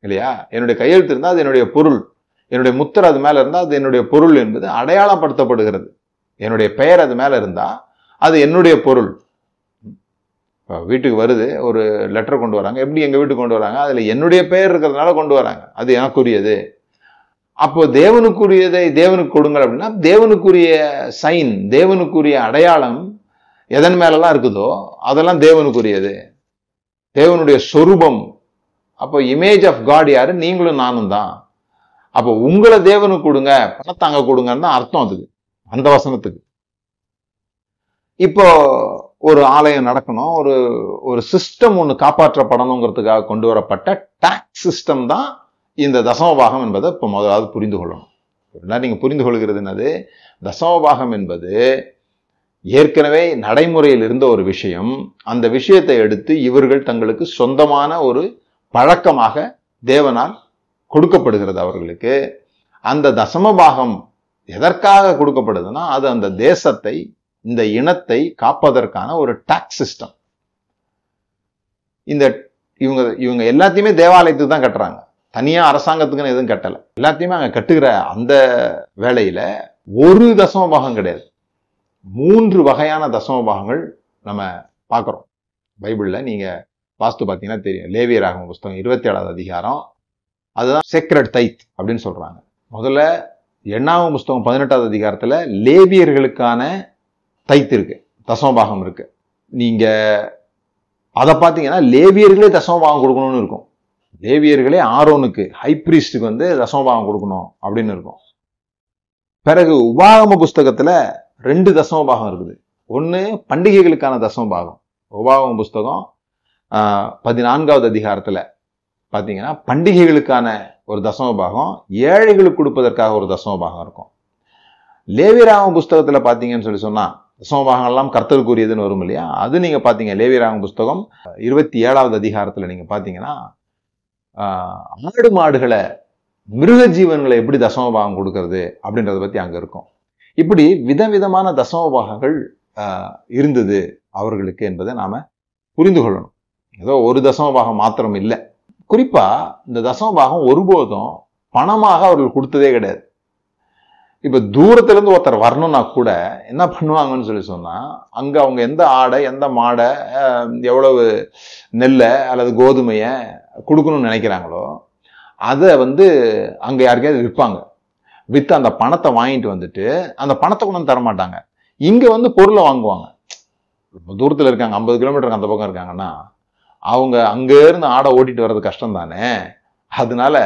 இல்லையா? என்னுடைய கையெழுத்து இருந்தால் அது என்னுடைய பொருள். என்னுடைய முத்திரை அது மேலே இருந்தால் அது என்னுடைய பொருள் என்பது அடையாளப்படுத்தப்படுகிறது. என்னுடைய பெயர் அது மேலே இருந்தால் அது என்னுடைய பொருள். வீட்டுக்கு வருது ஒரு லெட்டர் கொண்டு வராங்க. எப்படி எங்கள் வீட்டுக்கு கொண்டு வராங்க? அதில் என்னுடைய பெயர் இருக்கிறதுனால கொண்டு வராங்க. அது எனக்குரியது. அப்போ தேவனுக்குரியதை தேவனுக்கு கொடுங்கள் அப்படின்னா தேவனுக்குரிய சைன் தேவனுக்குரிய அடையாளம் எதன் மேலெல்லாம் இருக்குதோ அதெல்லாம் தேவனுக்குரியது. தேவனுடைய சொரூபம். அப்போ இமேஜ் ஆஃப் காட் யாரு? நீங்களும் நானும் தான் அப்போ உங்களை தேவனுக்கு கொடுங்க. பணத்தை அங்கே கொடுங்கன்னு தான் அர்த்தம் அதுக்கு. அந்த வசனத்துக்கு. இப்போ ஒரு ஆலயம் நடக்கணும். ஒரு ஒரு சிஸ்டம் ஒன்று காப்பாற்றப்படணுங்கிறதுக்காக கொண்டு வரப்பட்ட டாக்ஸ் சிஸ்டம் தான் இந்த தசமபாகம் என்பதை இப்போ முதலாவது புரிந்து கொள்ளணும். நீங்கள் புரிந்து கொள்கிறது என்னது? தசமபாகம் என்பது ஏற்கனவே நடைமுறையில் இருந்த ஒரு விஷயம். அந்த விஷயத்தை எடுத்து இவர்கள் தங்களுக்கு சொந்தமான ஒரு பழக்கமாக தேவனால் கொடுக்கப்படுகிறது அவர்களுக்கு. அந்த தசமபாகம் எதற்காக கொடுக்கப்படுதுன்னா அது அந்த தேசத்தை இந்த இனத்தை காப்பதற்கான ஒரு டாக்ஸ் சிஸ்டம் இந்த இவங்க இவங்க எல்லாத்தையுமே தேவாலயத்துக்கு தான் கட்டுறாங்க. தனியாக அரசாங்கத்துக்குன்னு எதுவும் கட்டலை. எல்லாத்தையுமே அங்கே கட்டுகிற அந்த வேலையில ஒரு தசம பாகம் கிடையாது. மூன்று வகையான தசம பாகங்கள் நம்ம பார்க்குறோம். பைபிளில் நீங்கள் வாஸ்து பார்த்தீங்கன்னா தெரியும். லேவியராகும் புஸ்தகம் இருபத்தி ஏழாவது அதிகாரம். அதுதான் சேக்ரட் தைத் அப்படின்னு சொல்றாங்க. முதல்ல எண்ணாவது புஸ்தகம் பதினெட்டாவது அதிகாரத்தில் லேவியர்களுக்கான தைத்து இருக்கு. தசமபாகம் இருக்கு. நீங்க அதை பார்த்தீங்கன்னா லேவியர்களே தசமபாகம் கொடுக்கணும்னு இருக்கும். லேவியர்களே ஆரோனுக்கு ஹைப்ரிஸ்டுக்கு வந்து தசமபாகம் கொடுக்கணும் அப்படின்னு இருக்கும். பிறகு உபாகம புஸ்தகத்தில் ரெண்டு தசமபாகம் இருக்குது. ஒன்று பண்டிகைகளுக்கான தசமபாகம் உபாகம புஸ்தகம் பதினான்காவது அதிகாரத்தில் பார்த்தீங்கன்னா பண்டிகைகளுக்கான ஒரு தசமபாகம் ஏழைகளுக்கு கொடுப்பதற்காக ஒரு தசமபாகம் இருக்கும். லேவியராம புஸ்தகத்துல பார்த்தீங்கன்னு சொல்லி சொன்னா தசமபாகங்கள்லாம் கர்த்தருக்குரியதுன்னு வரும் இல்லையா? அது நீங்க பார்த்தீங்க லேவியராம புஸ்தகம் இருபத்தி ஏழாவது அதிகாரத்துல நீங்க பார்த்தீங்கன்னா ஆஹ், ஆடு மாடுகளை மிருக ஜீவன்களை எப்படி தசமபாகம் கொடுக்கறது அப்படின்றத பத்தி அங்க இருக்கும். இப்படி விதவிதமான தசமபாகங்கள் ஆஹ், இருந்தது அவர்களுக்கு என்பதை நாம புரிந்து கொள்ளணும். ஏதோ ஒரு தசமபாகம் மாத்திரம் இல்லை. குறிப்பா இந்த தசமபாகம் ஒருபோதும் பணமாக அவர்கள் கொடுத்ததே கிடையாது. இப்போ தூரத்துலேருந்து ஒருத்தர் வரணும்னா கூட என்ன பண்ணுவாங்கன்னு சொல்லி சொன்னால் அங்கே அவங்க எந்த ஆடை எந்த மாடை எவ்வளவு நெல்லை அல்லது கோதுமையை கொடுக்கணும்னு நினைக்கிறாங்களோ அதை வந்து அங்கே யாருக்கையாவது விற்பாங்க. விற்று அந்த பணத்தை வாங்கிட்டு வந்துட்டு அந்த பணத்தை கொண்டு வந்து தர மாட்டாங்க. வந்து பொருளை வாங்குவாங்க. ரொம்ப தூரத்தில் இருக்காங்க ஐம்பது கிலோமீட்டருக்கு அந்த பக்கம் இருக்காங்கன்னா அவங்க அங்கேருந்து ஆடை ஓட்டிட்டு வர்றது கஷ்டம் தானே அதனால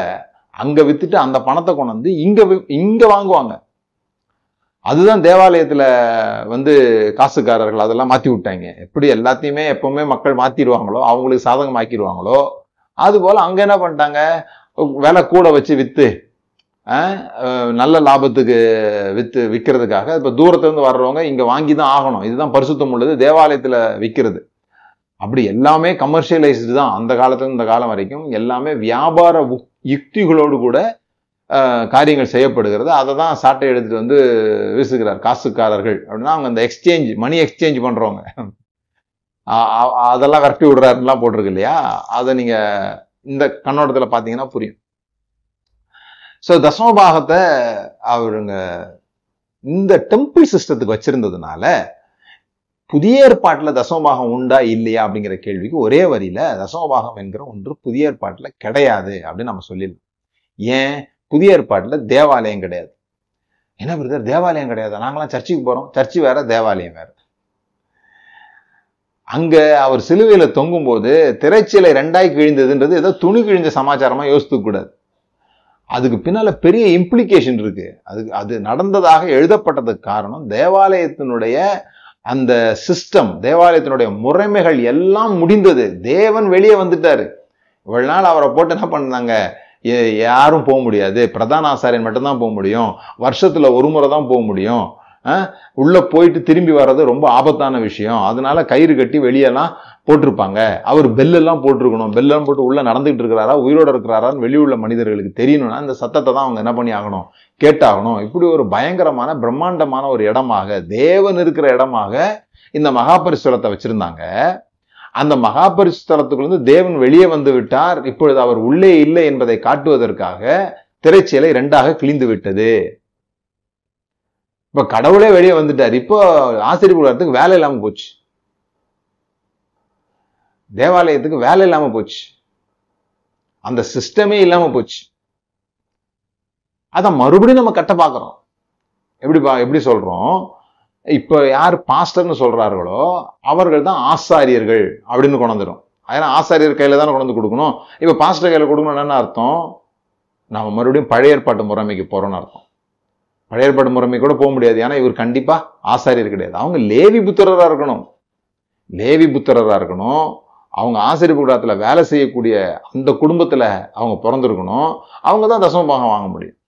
அங்கே விற்றுட்டு அந்த பணத்தை கொண்டு வந்து இங்கே இங்கே வாங்குவாங்க. அதுதான் தேவாலயத்தில் வந்து காசுக்காரர்கள் அதெல்லாம் மாற்றி விட்டாங்க. எப்படி எல்லாத்தையுமே எப்போவுமே மக்கள் மாற்றிடுவாங்களோ அவங்களுக்கு சாதகமாக்கிடுவாங்களோ அது அதுபோல் அங்கே என்ன பண்ணிட்டாங்க? விலை கூட வச்சு விற்று நல்ல லாபத்துக்கு விற்று விற்கிறதுக்காக இப்போ தூரத்துலேருந்து வர்றவங்க இங்கே வாங்கி தான் ஆகணும். இதுதான் பரிசுத்தம் உள்ளது. தேவாலயத்தில் விற்கிறது அப்படி எல்லாமே கமர்ஷியலைஸ்டு தான் அந்த காலத்துல இந்த காலம் வரைக்கும். எல்லாமே வியாபார உக்- யுக்திகளோடு கூட காரியங்கள் செய்யப்படுகிறது. அதை தான் சாட்டை எடுத்துட்டு வந்து வீசுகிறார் காசுக்காரர்கள். அப்படின்னா அவங்க அந்த எக்ஸ்சேஞ்ச் மணி எக்ஸ்சேஞ்ச் பண்றவங்க. அதெல்லாம் விரட்டி விடுறாருலாம் போட்டிருக்கு இல்லையா? அதை நீங்க இந்த கண்ணோட்டத்தில் பார்த்தீங்கன்னா புரியும். ஸோ தசமபாகத்தை அவருங்க இந்த டெம்பிள் சிஸ்டத்துக்கு வச்சிருந்ததுனால புதிய ஏற்பாட்டில் தசமபாகம் உண்டா இல்லையா அப்படிங்கிற கேள்விக்கு ஒரே வரியில தசமபாகம் என்கிற ஒன்று புதிய ஏற்பாட்டில் கிடையாது அப்படின்னு நம்ம சொல்லிடலாம். ஏன்? புதிய ஏற்பாட்டில் தேவாலயம் கிடையாது. என்ன பிரதர் தேவாலயம் கிடையாது? நாங்களாம் சர்ச்சுக்கு போகிறோம் சர்ச்சு வேற தேவாலயம் வேற. அங்க அவர் சிலுவையில் தொங்கும்போது திரைச்சிலை திரைச்சீலை ரெண்டாய் கிழிந்ததுன்றது ஏதோ துணி கிழிஞ்ச சமாச்சாரமா யோசித்து கூடாது. அதுக்கு பின்னால பெரிய இம்ப்ளிகேஷன் இருக்கு. அது அது நடந்ததாக எழுதப்பட்டதுக்கு காரணம் தேவாலயத்தினுடைய அந்த சிஸ்டம் தேவாலயத்தினுடைய முறைமைகள் எல்லாம் முடிந்தது. தேவன் வெளியே வந்துட்டாரு. இவ்வளவு நாள் அவரை போட்டு என்ன பண்ணாங்க? யாரும் போக முடியாது. பிரதான ஆசாரியன் மட்டும்தான் போக முடியும். வருஷத்தில் ஒரு முறை தான் போக முடியும். உள்ளே போயிட்டு திரும்பி வர்றது ரொம்ப ஆபத்தான விஷயம். அதனால கயிறு கட்டி வெளியெல்லாம் போட்டிருப்பாங்க. அவர் பெல்லெல்லாம் போட்டிருக்கணும். பெல்லெல்லாம் போட்டு உள்ளே நடந்துகிட்டு இருக்கிறாரா? உயிரோட இருக்கிறாரான்னு வெளியுள்ள மனிதர்களுக்கு தெரியணும்னா இந்த சத்தத்தை தான் அவங்க என்ன பண்ணி ஆகணும்? கேட்டாகணும். இப்படி ஒரு பயங்கரமான பிரம்மாண்டமான ஒரு இடமாக தேவன் இருக்கிற இடமாக இந்த மகாபரிசுரத்தை வச்சுருந்தாங்க. அந்த மகாபரிசுத்தலத்துக்குள்ள தேவன் வெளியே வந்து விட்டார். இப்பொழுது அவர் உள்ளே இல்லை என்பதை காட்டுவதற்காக திரைச்சீலை ரெண்டாக கிழிந்து விட்டது. இப்போ கடவுளே வெளியே வந்துட்டார். இப்போ ஆசிரியர் கூடத்துக்கு வேலை இல்லாமல் போச்சு. தேவாலயத்துக்கு வேலை இல்லாம போச்சு. அந்த சிஸ்டமே இல்லாம போச்சு. அதை மறுபடியும் நம்ம கட்ட பார்க்குறோம் எப்படி பா எப்படி சொல்றோம்? இப்போ யார் பாஸ்டர்னு சொல்றார்களோ அவர்கள் தான் ஆசாரியர்கள் அப்படின்னு கொண்டுரும் அதனால் ஆசாரியர் கையில் தானே கொண்டு கொடுக்கணும். இப்போ பாஸ்டர் கையில கொடுக்கணும் என்ன அர்த்தம்? நாம மறுபடியும் பழைய ஏற்பாட்டு முறைமைக்கு போறோம்னு அர்த்தம். பழைய ஏற்பாடு முறைமை கூட போக முடியாது. ஏன்னா இவர் கண்டிப்பா ஆசாரியர் கிடையாது. அவங்க லேவி புத்திரராக இருக்கணும். லேவி புத்திரராக இருக்கணும். அவங்க ஆசிரியர் கூடத்தில் வேலை செய்யக்கூடிய அந்த குடும்பத்தில் அவங்க பிறந்திருக்கணும். அவங்க தான் தசம பாகம் வாங்க முடியும்.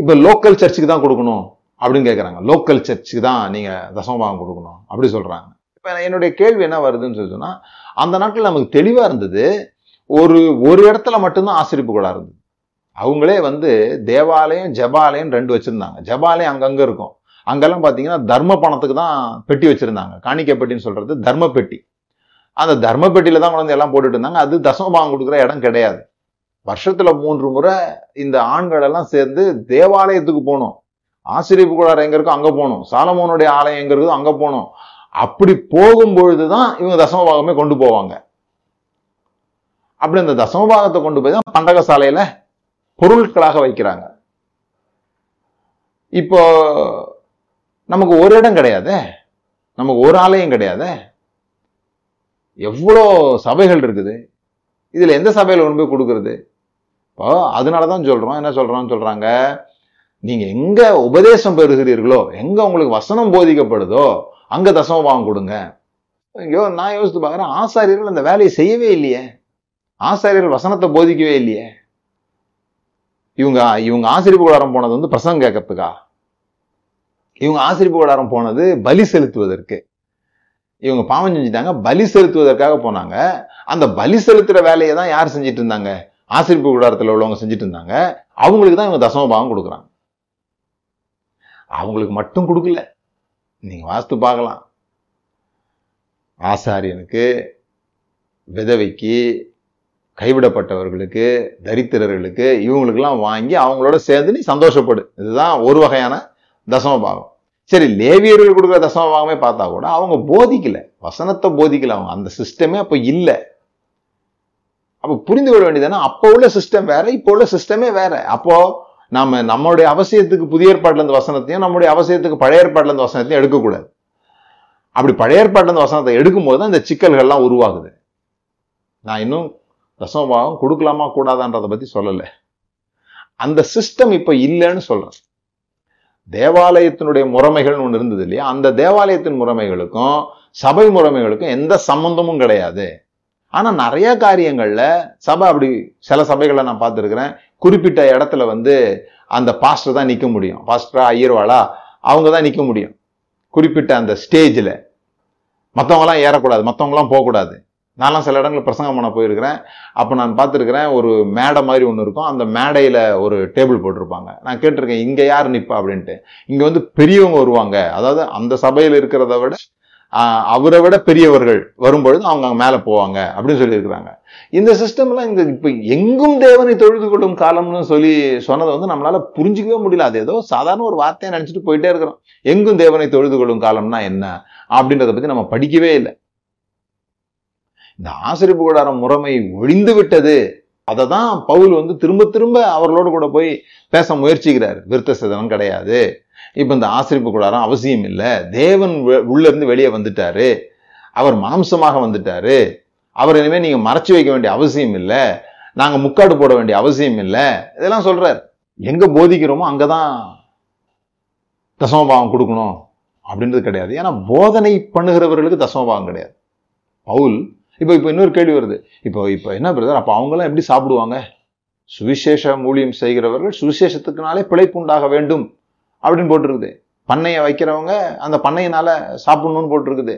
இப்போ லோக்கல் சர்ச்சுக்கு தான் கொடுக்கணும் அப்படின்னு கேட்குறாங்க லோக்கல் சர்ச்சுக்கு தான் நீங்கள் தசம பாகம் கொடுக்கணும் அப்படி சொல்கிறாங்க இப்போ என்னுடைய கேள்வி என்ன வருதுன்னு சொல்லி சொன்னால் அந்த நாட்டில் நமக்கு தெளிவாக இருந்தது ஒரு ஒரு இடத்துல மட்டும்தான் ஆசிரியப்பு கூட இருந்தது. அவங்களே வந்து தேவாலயம் ஜபாலயம் ரெண்டு வச்சுருந்தாங்க. ஜபாலயம் அங்கங்கே இருக்கும். அங்கெல்லாம் பார்த்தீங்கன்னா தர்ம பணத்துக்கு தான் பெட்டி வச்சுருந்தாங்க. காணிக்கை பெட்டின்னு சொல்றது தர்ம பெட்டி. அந்த தர்மபட்டியில் தான் கொண்டு எல்லாம் போட்டுட்டு இருந்தாங்க. அது தசமபாகம் கொடுக்குற இடம் கிடையாது. வருஷத்துல மூன்று முறை இந்த ஆண்கள் எல்லாம் சேர்ந்து தேவாலயத்துக்கு போகணும். ஆசிரியப்பு கூடாரம் எங்க இருக்கோ அங்க போகணும். சாலமோனுடைய ஆலயம் எங்க இருக்கோ அங்க போகணும். அப்படி போகும்பொழுது தான் இவங்க தசமபாகமே கொண்டு போவாங்க. அப்படி அந்த தசமபாகத்தை கொண்டு போய் தான் பண்டக சாலையில பொருட்களாக வைக்கிறாங்க. இப்போ நமக்கு ஒரு இடம் கிடையாது? நமக்கு ஒரு ஆலயம் கிடையாது? எவ்வளோ சபைகள் இருக்குது? இதில் எந்த சபையில் கொண்டு போய் கொடுக்குறது? இப்போ அதனால தான் சொல்கிறோம் என்ன சொல்கிறோம்னு சொல்கிறாங்க நீங்கள் எங்கே உபதேசம் பெறுகிறீர்களோ எங்கே உங்களுக்கு வசனம் போதிக்கப்படுதோ அங்கே தசமபாவம் கொடுங்க. ஐயோ நான் யோசித்து பார்க்குறேன். ஆசாரியர்கள் அந்த வேலையை செய்யவே இல்லையே. ஆசாரியர்கள் வசனத்தை போதிக்கவே இல்லையே. இவங்க இவங்க ஆசிரியப்பு கூடாரம் போனது வந்து பிரசங்க கேட்கறதுக்கா? இவங்க ஆசிரியப்பு கூடாரம் போனது பலி செலுத்துவதற்கு. இவங்க பாவம் செஞ்சுட்டாங்க பலி செலுத்துவதற்காக போனாங்க. அந்த பலி செலுத்துகிற வேலையை தான் யார் செஞ்சுட்டு இருந்தாங்க? ஆசிரியப்பு கூடாரத்தில் உள்ளவங்க செஞ்சுட்டு இருந்தாங்க. அவங்களுக்கு தான் இவங்க தசம பாவம் கொடுக்குறாங்க. அவங்களுக்கு மட்டும் கொடுக்கல. நீங்கள் வாஸ்து பார்க்கலாம். ஆசாரியனுக்கு விதவைக்கு கைவிடப்பட்டவர்களுக்கு தரித்திரர்களுக்கு இவங்களுக்கெல்லாம் வாங்கி அவங்களோட சேர்ந்து நீ சந்தோஷப்படு. இதுதான் ஒரு வகையான தசம பாவம். சரி லேவியர்கள் கொடுக்குற தசமபாகமே பார்த்தா கூட அவங்க போதிக்கல. வசனத்தை போதிக்கல அவங்க. அந்த சிஸ்டமே அப்போ இல்லை. அப்போ புரிந்து கொள்ள வேண்டியதுன்னா அப்போ உள்ள சிஸ்டம் வேற இப்போ உள்ள சிஸ்டமே வேற. அப்போ நம்ம நம்மளுடைய அவசியத்துக்கு புதிய ஏற்பாட்டிலேருந்து வசனத்தையும் நம்முடைய அவசியத்துக்கு பழைய ஏற்பாட்டிலேருந்து வசனத்தையும் எடுக்கக்கூடாது. அப்படி பழைய ஏற்பாட்டிலேருந்து வசனத்தை எடுக்கும்போது தான் இந்த சிக்கல்கள்லாம் உருவாகுது. நான் இன்னும் தசமபாகம் கொடுக்கலாமா கூடாதான்றதை பற்றி சொல்லலை. அந்த சிஸ்டம் இப்போ இல்லைன்னு சொல்கிறேன் தேவாலயத்தினுடைய முறைமைகள்னு ஒன்று இருந்தது இல்லையா? அந்த தேவாலயத்தின் முறைமைகளுக்கும் சபை முறைமைகளுக்கும் எந்த சம்பந்தமும் கிடையாது. ஆனால் நிறைய காரியங்களில் சபை அப்படி சில சபைகளை நான் பார்த்துருக்குறேன். குறிப்பிட்ட இடத்துல வந்து அந்த பாஸ்டர் தான் நிற்க முடியும். பாஸ்டரா ஐயர்வாளா அவங்க தான் நிற்க முடியும். குறிப்பிட்ட அந்த ஸ்டேஜில் மற்றவங்களாம் ஏறக்கூடாது. மற்றவங்களாம் போகக்கூடாது. நான்லாம் சில இடங்களில் பிரசங்கம் பண்ண போயிருக்கிறேன். அப்போ நான் பார்த்துருக்கிறேன் ஒரு மேடை மாதிரி ஒன்று இருக்கும். அந்த மேடையில் ஒரு டேபிள் போட்டிருப்பாங்க. நான் கேட்டிருக்கேன் இங்கே யார் நிற்பா அப்படின்ட்டு. இங்கே வந்து பெரியவங்க வருவாங்க. அதாவது அந்த சபையில் இருக்கிறத விட அவரை விட பெரியவர்கள் வரும்பொழுது அவங்க அங்கே மேலே போவாங்க அப்படின்னு சொல்லியிருக்கிறாங்க. இந்த சிஸ்டம்லாம் இந்த இப்போ எங்கும் தேவனை தொழுது கொள்ளும் காலம்னு சொல்லி சொன்னதை வந்து நம்மளால புரிஞ்சிக்கவே முடியல. அது ஏதோ சாதாரண ஒரு வார்த்தையை நினச்சிட்டு போயிட்டே இருக்கிறோம். எங்கும் தேவனை தொழுது கொள்ளும் காலம்னா என்ன? அப்படின்றத பற்றி நம்ம படிக்கவே இல்லை. இந்த ஆசிரியப்பு கூடாரம் முறைமை ஒழிந்து விட்டது. அதை தான் பவுல் வந்து திரும்ப திரும்ப அவர்களோடு கூட போய் பேச முயற்சிக்கிறார். விருத்த சேதனம் கிடையாது. இப்போ இந்த ஆசிரிப்பு கூடாரம் அவசியம் இல்லை. தேவன் உள்ளேருந்து வெளியே வந்துட்டாரு. அவர் மாம்சமாக வந்துட்டாரு. அவர் இனிமேல் நீங்கள் மறைச்சு வைக்க வேண்டிய அவசியம் இல்லை. நாங்கள் முக்காடு போட வேண்டிய அவசியம் இல்லை. இதெல்லாம் சொல்கிறார் எங்கே போதிக்கிறோமோ அங்கே தான் தசமபாவம் கொடுக்கணும் அப்படின்றது கிடையாது. ஏன்னா போதனை பண்ணுகிறவர்களுக்கு தசமபாவம் கிடையாது. பவுல் இப்போ இப்போ இன்னொரு கேள்வி வருது. இப்போ இப்போ என்ன பிரதர் அப்போ அவங்களாம் எப்படி சாப்பிடுவாங்க? சுவிசேஷ மூலியம் செய்கிறவர்கள் சுவிசேஷத்துக்குனாலே பிழைப்பு உண்டாக வேண்டும் அப்படின்னு போட்டிருக்குது. பண்ணையை வைக்கிறவங்க அந்த பண்ணையினால சாப்பிடணும்னு போட்டிருக்குது.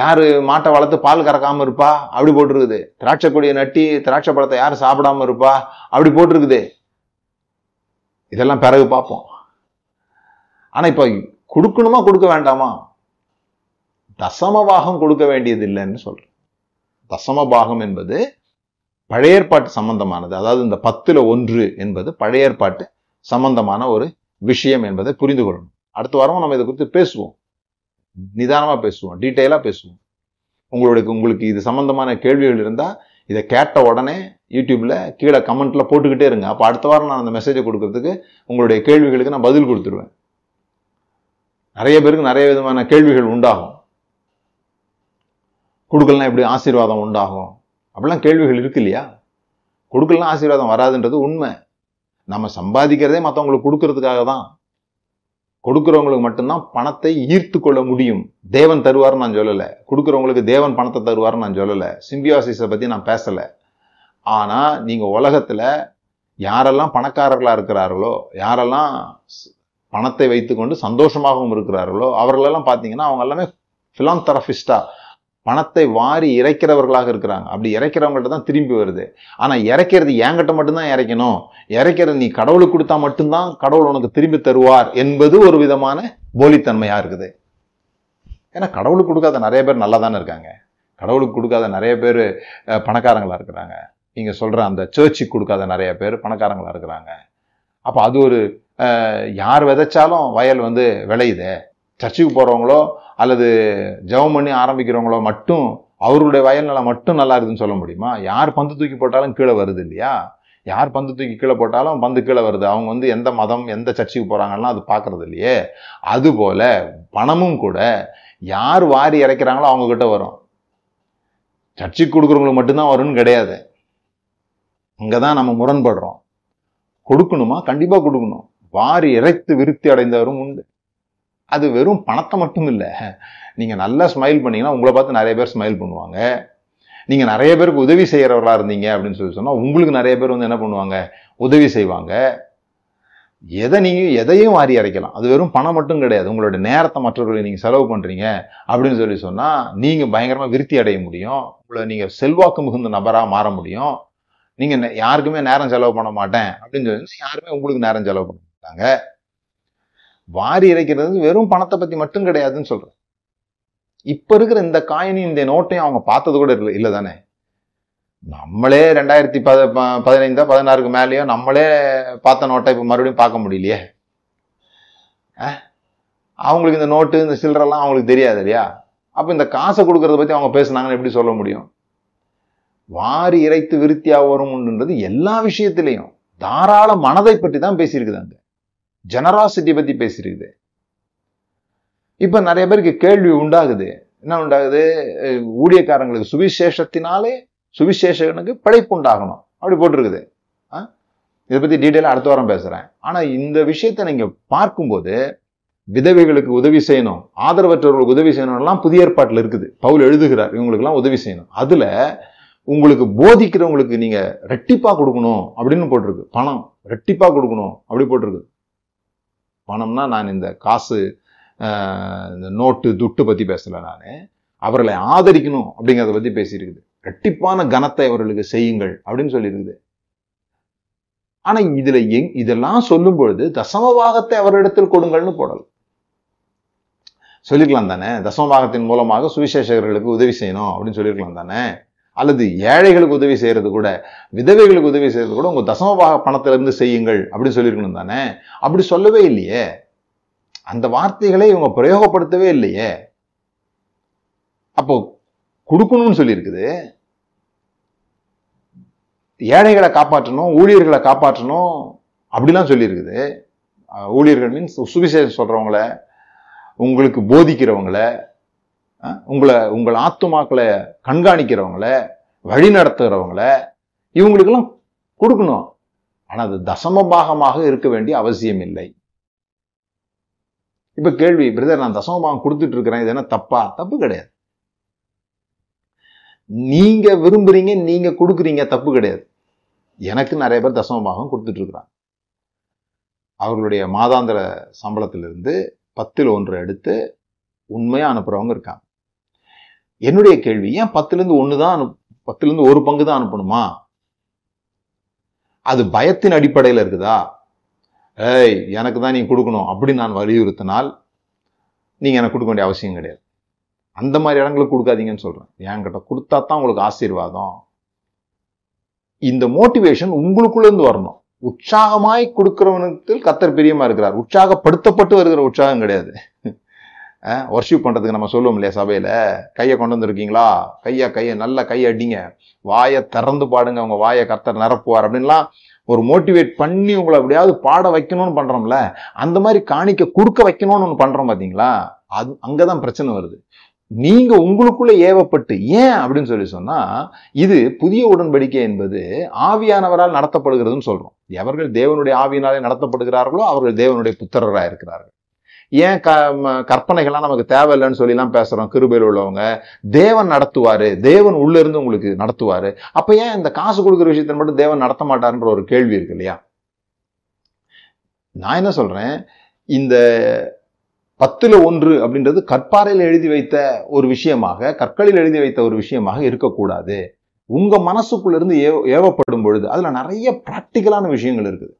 யாரு மாட்டை வளர்த்து பால் கறக்காம இருப்பா? அப்படி போட்டிருக்குது. திராட்சை கொடியை நட்டி திராட்சை பழத்தை யார் சாப்பிடாம இருப்பா? அப்படி போட்டிருக்குது. இதெல்லாம் பிறகு பார்ப்போம். ஆனா இப்போ கொடுக்கணுமா கொடுக்க வேண்டாமா? தசமவாகம் கொடுக்க வேண்டியது இல்லைன்னு சொல்றேன். தசமபாகம் என்பது பழைய ஏற்பாட்டு சம்பந்தமானது. அதாவது இந்த பத்துல ஒன்று என்பது பழைய ஏற்பாட்டு சம்பந்தமான ஒரு விஷயம் என்பதை புரிந்து கொள்ளணும். அடுத்த வாரம் நம்ம இதை குறித்து பேசுவோம். நிதானமாக பேசுவோம். டீட்டெயிலாக பேசுவோம். உங்களுடைய உங்களுக்கு இது சம்பந்தமான கேள்விகள் இருந்தால் இதை கேட்ட உடனே யூடியூப்பில் கீழே கமெண்ட்ல போட்டுக்கிட்டே இருங்க. அப்போ அடுத்த வாரம் நான் அந்த மெசேஜை கொடுக்கறதுக்கு உங்களுடைய கேள்விகளுக்கு நான் பதில் கொடுத்துருவேன். நிறைய பேருக்கு நிறைய விதமான கேள்விகள் உண்டாகும். கொடுக்கலாம் எப்படி ஆசீர்வாதம் உண்டாகும்? அப்படிலாம் கேள்விகள் இருக்கு இல்லையா? கொடுக்கலாம் ஆசீர்வாதம் வராதுன்றது உண்மை. நம்ம சம்பாதிக்கிறதே மற்றவங்களுக்கு கொடுக்கறதுக்காக தான். கொடுக்குறவங்களுக்கு மட்டும்தான் பணத்தை ஈர்த்து கொள்ள முடியும். தேவன் தருவார்னு நான் சொல்லலை. கொடுக்குறவங்களுக்கு தேவன் பணத்தை தருவார்னு நான் சொல்லலை. சிம்பியாசிஸை பற்றி நான் பேசலை. ஆனால் நீங்கள் உலகத்தில் யாரெல்லாம் பணக்காரர்களாக இருக்கிறார்களோ யாரெல்லாம் பணத்தை வைத்துக்கொண்டு சந்தோஷமாகவும் இருக்கிறார்களோ அவர்களெல்லாம் பார்த்தீங்கன்னா அவங்க எல்லாமே பிலாந்தரபிஸ்டா பணத்தை வாரி இறைக்கிறவர்களாக இருக்கிறாங்க. அப்படி இறைக்கிறவங்கள்ட்ட தான் திரும்பி வருது. ஆனால் இறைக்கிறது என்கிட்ட மட்டும்தான் இறைக்கணும். இறைக்கிறது நீ கடவுளுக்கு கொடுத்தா மட்டும்தான் கடவுள் உனக்கு திரும்பி தருவார் என்பது ஒரு விதமான போலித்தன்மையாக இருக்குது. ஏன்னா கடவுளுக்கு கொடுக்காத நிறைய பேர் நல்லா தானே இருக்காங்க. கடவுளுக்கு கொடுக்காத நிறைய பேர் பணக்காரங்களாக இருக்கிறாங்க. நீங்கள் சொல்கிற அந்த சர்ச்சுக்கு கொடுக்காத நிறைய பேர் பணக்காரங்களாக இருக்கிறாங்க. அப்போ அது ஒரு யார் விதைச்சாலும் வயல் வந்து விளையுது. சர்ச்சுக்கு போகிறவங்களோ அல்லது ஜெபம் பண்ணி ஆரம்பிக்கிறவங்களோ மட்டும் அவருடைய வயல் நிலம் மட்டும் நல்லா இருக்குதுன்னு சொல்ல முடியுமா? யார் பந்து தூக்கி போட்டாலும் கீழே வருது இல்லையா? யார் பந்து தூக்கி கீழே போட்டாலும் பந்து கீழே வருது. அவங்க வந்து எந்த மதம் எந்த சர்ச்சுக்கு போகிறாங்கன்னா அது பார்க்குறது இல்லையே. அதுபோல் பணமும் கூட யார் வாரி இறைக்கிறாங்களோ அவங்கக்கிட்ட வரும். சர்ச்சுக்கு கொடுக்குறவங்களுக்கு மட்டும்தான் வரும்னு கிடையாது. இங்கதான் நம்ம முரண்படுறோம். கொடுக்கணுமா? கண்டிப்பாக கொடுக்கணும். வாரி இறைத்து விருத்தி அடைந்தவரும் உண்டு. அது வெறும் பணத்தை மட்டும் இல்லை. நீங்கள் நல்லா ஸ்மைல் பண்ணீங்கன்னா உங்களை பார்த்து நிறைய பேர் ஸ்மைல் பண்ணுவாங்க. நீங்கள் நிறைய பேருக்கு உதவி செய்கிறவர்களாக இருந்தீங்க அப்படின்னு சொல்லி சொன்னால் உங்களுக்கு நிறைய பேர் வந்து என்ன பண்ணுவாங்க? உதவி செய்வாங்க. எதை நீங்கள் எதையும் வாரி அரைக்கலாம். அது வெறும் பணம் மட்டும் கிடையாது. உங்களோட நேரத்தை மற்றவர்களை நீங்கள் செலவு பண்ணுறீங்க அப்படின்னு சொல்லி சொன்னால் நீங்கள் பயங்கரமாக விருத்தி அடைய முடியும். உங்களை நீங்கள் செல்வாக்கு மிகுந்த நபராக மாற முடியும். நீங்கள் யாருக்குமே நேரம் செலவு பண்ண மாட்டேன் அப்படின்னு சொல்லி யாருமே உங்களுக்கு நேரம் செலவு பண்ண மாட்டாங்க. வாரி இறைக்கிறது வெறும் பணத்தை பத்தி மட்டும் கிடையாதுன்னு சொல்றேன் இப்ப இருக்கிற இந்த காயினையும் இந்த நோட்டையும் அவங்க பார்த்தது கூட இல்லை இல்லை தானே? நம்மளே ரெண்டாயிரத்தி பத ப- பதினைந்தா பதினாறுக்கு மேலேயோ நம்மளே பார்த்த நோட்டை இப்போ மறுபடியும் பார்க்க முடியலையே? அவங்களுக்கு இந்த நோட்டு இந்த சில்லறெல்லாம் அவங்களுக்கு தெரியாது இல்லையா? அப்போ இந்த காசை கொடுக்கறத பற்றி அவங்க பேசுனாங்கன்னு எப்படி சொல்ல முடியும்? வாரி இறைத்து விருத்தியா வரும்ன்றது எல்லா விஷயத்திலையும். தாராள மனதை பற்றி தான் பேசியிருக்குது அங்கே. ஜெனராசிட்டி பத்தி பேசியிருக்குது இப்ப நிறைய பேருக்கு கேள்வி உண்டாகுது. என்ன உண்டாகுது? ஊழியக்காரங்களுக்கு சுவிசேஷத்தினாலே சுவிசேஷனுக்கு பிழைப்பு உண்டாகணும். அப்படி போட்டிருக்குது. ஆ? இதை பத்தி டீட்டெயிலாக அடுத்த வாரம் பேசுறேன். ஆனா இந்த விஷயத்தை நீங்க பார்க்கும்போது விதவைகளுக்கு உதவி செய்யணும். ஆதரவற்றவர்களுக்கு உதவி செய்யணும்லாம் புதிய ஏற்பாட்டில் இருக்குது. பவுல் எழுதுகிறார் இவங்களுக்குலாம் உதவி செய்யணும். அதுல உங்களுக்கு போதிக்கிறவங்களுக்கு நீங்க ரெட்டிப்பா கொடுக்கணும் அப்படின்னு போட்டிருக்கு. பணம் ரெட்டிப்பா கொடுக்கணும். அப்படி போட்டிருக்கு. பணம்னா நான் இந்த காசு ஆஹ், இந்த நோட்டு துட்டு பத்தி பேசல நான். அவர்களை ஆதரிக்கணும் அப்படிங்கிறத பத்தி பேசியிருக்குது. ரெட்டிப்பான கனத்தை அவர்களுக்கு செய்யுங்கள் அப்படின்னு சொல்லியிருக்குது. ஆனா இதுல எங் இதெல்லாம் சொல்லும் பொழுது தசமபாகத்தை அவரிடத்தில் கொடுங்கள்னு போடல். சொல்லிருக்கலாம் தானே? தசமபாகத்தின் மூலமாக சுவிசேஷகர்களுக்கு உதவி செய்யணும் அப்படின்னு சொல்லியிருக்கலாம் தானே? அல்லது ஏழைகளுக்கு உதவி செய்கிறது கூட விதவைகளுக்கு உதவி செய்கிறது கூட உங்கள் தசமபாக பணத்திலிருந்து செய்யுங்கள் அப்படின்னு சொல்லியிருக்கணும் தானே? அப்படி சொல்லவே இல்லையே. அந்த வார்த்தைகளை இவங்க பிரயோகப்படுத்தவே இல்லையே. அப்போ கொடுக்கணும்னு சொல்லியிருக்குது. ஏழைகளை காப்பாற்றணும் ஊழியர்களை காப்பாற்றணும் அப்படிலாம் சொல்லியிருக்குது. ஊழியர்கள் மீன்ஸ் சுவிசேஷம் சொல்கிறவங்கள உங்களுக்கு போதிக்கிறவங்கள உங்களை உங்கள் ஆத்துமாக்களை கண்காணிக்கிறவங்கள வழி நடத்துகிறவங்கள இவங்களுக்கெல்லாம் கொடுக்கணும். ஆனா அது தசம பாகமாக இருக்க வேண்டிய அவசியம் இல்லை. இப்ப கேள்வி பிரதர் நான் தசம பாகம் கொடுத்துட்டு இருக்கிறேன் இது என்ன தப்பா? தப்பு கிடையாது. நீங்க விரும்புறீங்க நீங்க கொடுக்குறீங்க தப்பு கிடையாது. எனக்கு நிறைய பேர் தசம பாகம் கொடுத்துட்டு இருக்கிறாங்க. அவர்களுடைய மாதாந்திர சம்பளத்திலிருந்து பத்தில் ஒன்று எடுத்து உண்மையா அனுப்புறவங்க இருக்காங்க. என்னுடைய கேள்வி ஏன் பத்துல இருந்து ஒன்று தான் அனுப் பத்துல இருந்து ஒரு பங்கு தான் அனுப்பணுமா? அது பயத்தின் அடிப்படையில் இருக்குதா? ஏய் எனக்கு தான் நீ கொடுக்கணும் அப்படி நான் வலியுறுத்தினால் நீங்கள் எனக்கு கொடுக்க வேண்டிய அவசியம் கிடையாது. அந்த மாதிரி இடங்களுக்கு கொடுக்காதீங்கன்னு சொல்றேன். என்கிட்ட கொடுத்தா தான் உங்களுக்கு ஆசீர்வாதம். இந்த மோட்டிவேஷன் உங்களுக்குள்ளேருந்து வரணும். உற்சாகமாய் கொடுக்கிறவனுக்கு கத்தர் பிரியமா இருக்கிறார். உற்சாகப்படுத்தப்பட்டு வருகிற உற்சாகம் கிடையாது. ஒர்ஷிப் பண்ணுறதுக்கு நம்ம சொல்லுவோம் இல்லையா சபையில்? கையை கொண்டு வந்திருக்கீங்களா? கையை கையை நல்லா கையை அடிங்க. வாயை திறந்து பாடுங்க. உங்கள் வாயை கர்த்தர் நிரப்புவார் அப்படின்லாம் ஒரு மோட்டிவேட் பண்ணி உங்களை எப்படியாவது பாட வைக்கணும்னு பண்ணுறோம்ல அந்த மாதிரி காணிக்க கொடுக்க வைக்கணும்னு ஒன்று பண்ணுறோம் பார்த்தீங்களா அது அங்கே தான் பிரச்சனை வருது. நீங்க உங்களுக்குள்ள ஏவப்பட்டு ஏன் அப்படின்னு சொல்லி சொன்னா இது புதிய உடன்படிக்கை என்பது ஆவியானவரால் நடத்தப்படுகிறதுன்னு சொல்றோம். எவர்கள் தேவனுடைய ஆவியினாலே நடத்தப்படுகிறார்களோ அவர்கள் தேவனுடைய புத்திரராக இருக்கிறார்கள் ஏன் க கற்பனைகள்லாம் நமக்கு தேவையில்லைன்னு சொல்லிலாம் பேசுறோம் கிருபையில் உள்ளவங்க. தேவன் நடத்துவாரு. தேவன் உள்ள இருந்து உங்களுக்கு நடத்துவாரு. அப்ப ஏன் இந்த காசு கொடுக்குற விஷயத்தை மட்டும் தேவன் நடத்த மாட்டார்ன்ற ஒரு கேள்வி இருக்கு இல்லையா? நான் என்ன சொல்றேன்? இந்த பத்துல ஒன்று அப்படின்றது கற்பாறையில் எழுதி வைத்த ஒரு விஷயமாக கற்களில் எழுதி வைத்த ஒரு விஷயமாக இருக்கக்கூடாது. உங்க மனசுக்குள்ள இருந்து ஏவ ஏவப்படும் பொழுது அதுல நிறைய பிராக்டிக்கலான விஷயங்கள் இருக்குது.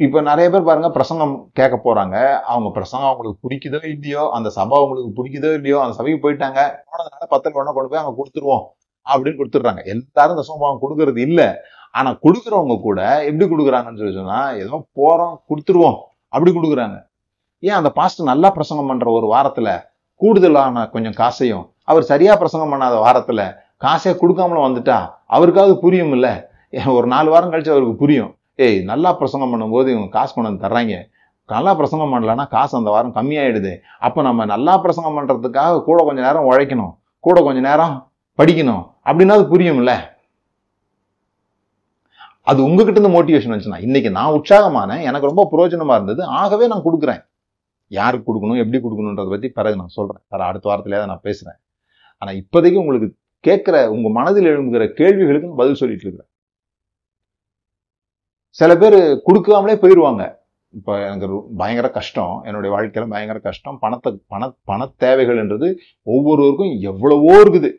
இப்போ நிறைய பேர் பாருங்க பிரசங்கம் கேட்க போறாங்க. அவங்க பிரசங்கம் அவங்களுக்கு பிடிக்குதோ இல்லையோ அந்த சபை அவங்களுக்கு பிடிக்குதோ இல்லையோ அந்த சபைக்கு போயிட்டாங்க. போனதுனால பத்து ஒண்ணா கொண்டு போய் அவங்க கொடுத்துருவோம் அப்படின்னு கொடுத்துட்றாங்க. எல்லாரும் இந்த சம்பவம் கொடுக்கறது இல்லை. ஆனா கொடுக்குறவங்க கூட எப்படி கொடுக்குறாங்கன்னு சொல்லி சொன்னா ஏதோ போறோம் கொடுத்துருவோம் அப்படி கொடுக்குறாங்க. ஏன் அந்த பாஸ்டர் நல்லா பிரசங்கம் பண்ற ஒரு வாரத்துல கூடுதலான கொஞ்சம் காசையும் அவர் சரியா பிரசங்கம் பண்ணாத வாரத்துல காசே கொடுக்காமல வந்துட்டா அவருக்காவது புரியும் இல்லை ஏன் ஒரு நாலு வாரம் கழிச்சு அவருக்கு புரியும். ஏய் நல்லா பிரசங்கம் பண்ணும்போது இவங்க காசு கொண்டு வந்து தர்றாங்க. நல்லா பிரசங்கம் பண்ணலன்னா காசு அந்த வாரம் கம்மியாயிடுது. அப்போ நம்ம நல்லா பிரசங்கம் பண்றதுக்காக கூட கொஞ்ச நேரம் உழைக்கணும். கூட கொஞ்ச நேரம் படிக்கணும். அப்படின்னா அது புரியும்ல? அது உங்ககிட்ட இருந்து மோட்டிவேஷன் வந்துச்சுன்னா இன்னைக்கு நான் உற்சாகமானேன் எனக்கு ரொம்ப பிரயோஜனமா இருந்தது ஆகவே நான் கொடுக்குறேன். யாருக்கு கொடுக்கணும் எப்படி கொடுக்கணுன்றதை பத்தி பிறகு நான் சொல்றேன். வேறு அடுத்த வாரத்திலேயே நான் பேசுறேன். ஆனா இப்போதைக்கு உங்களுக்கு கேட்குற உங்க மனதில் எழும்புகிற கேள்விகளுக்கு பதில் சொல்லிட்டு இருக்கிறேன். சில பேர் கொடுக்காமலே போயிடுவாங்க இப்போ எனக்கு பயங்கர கஷ்டம். என்னுடைய வாழ்க்கையில் பயங்கர கஷ்டம். பணத்தை பண பண தேவைகள்ன்றது ஒவ்வொருவருக்கும் எவ்வளவோ இருக்குது.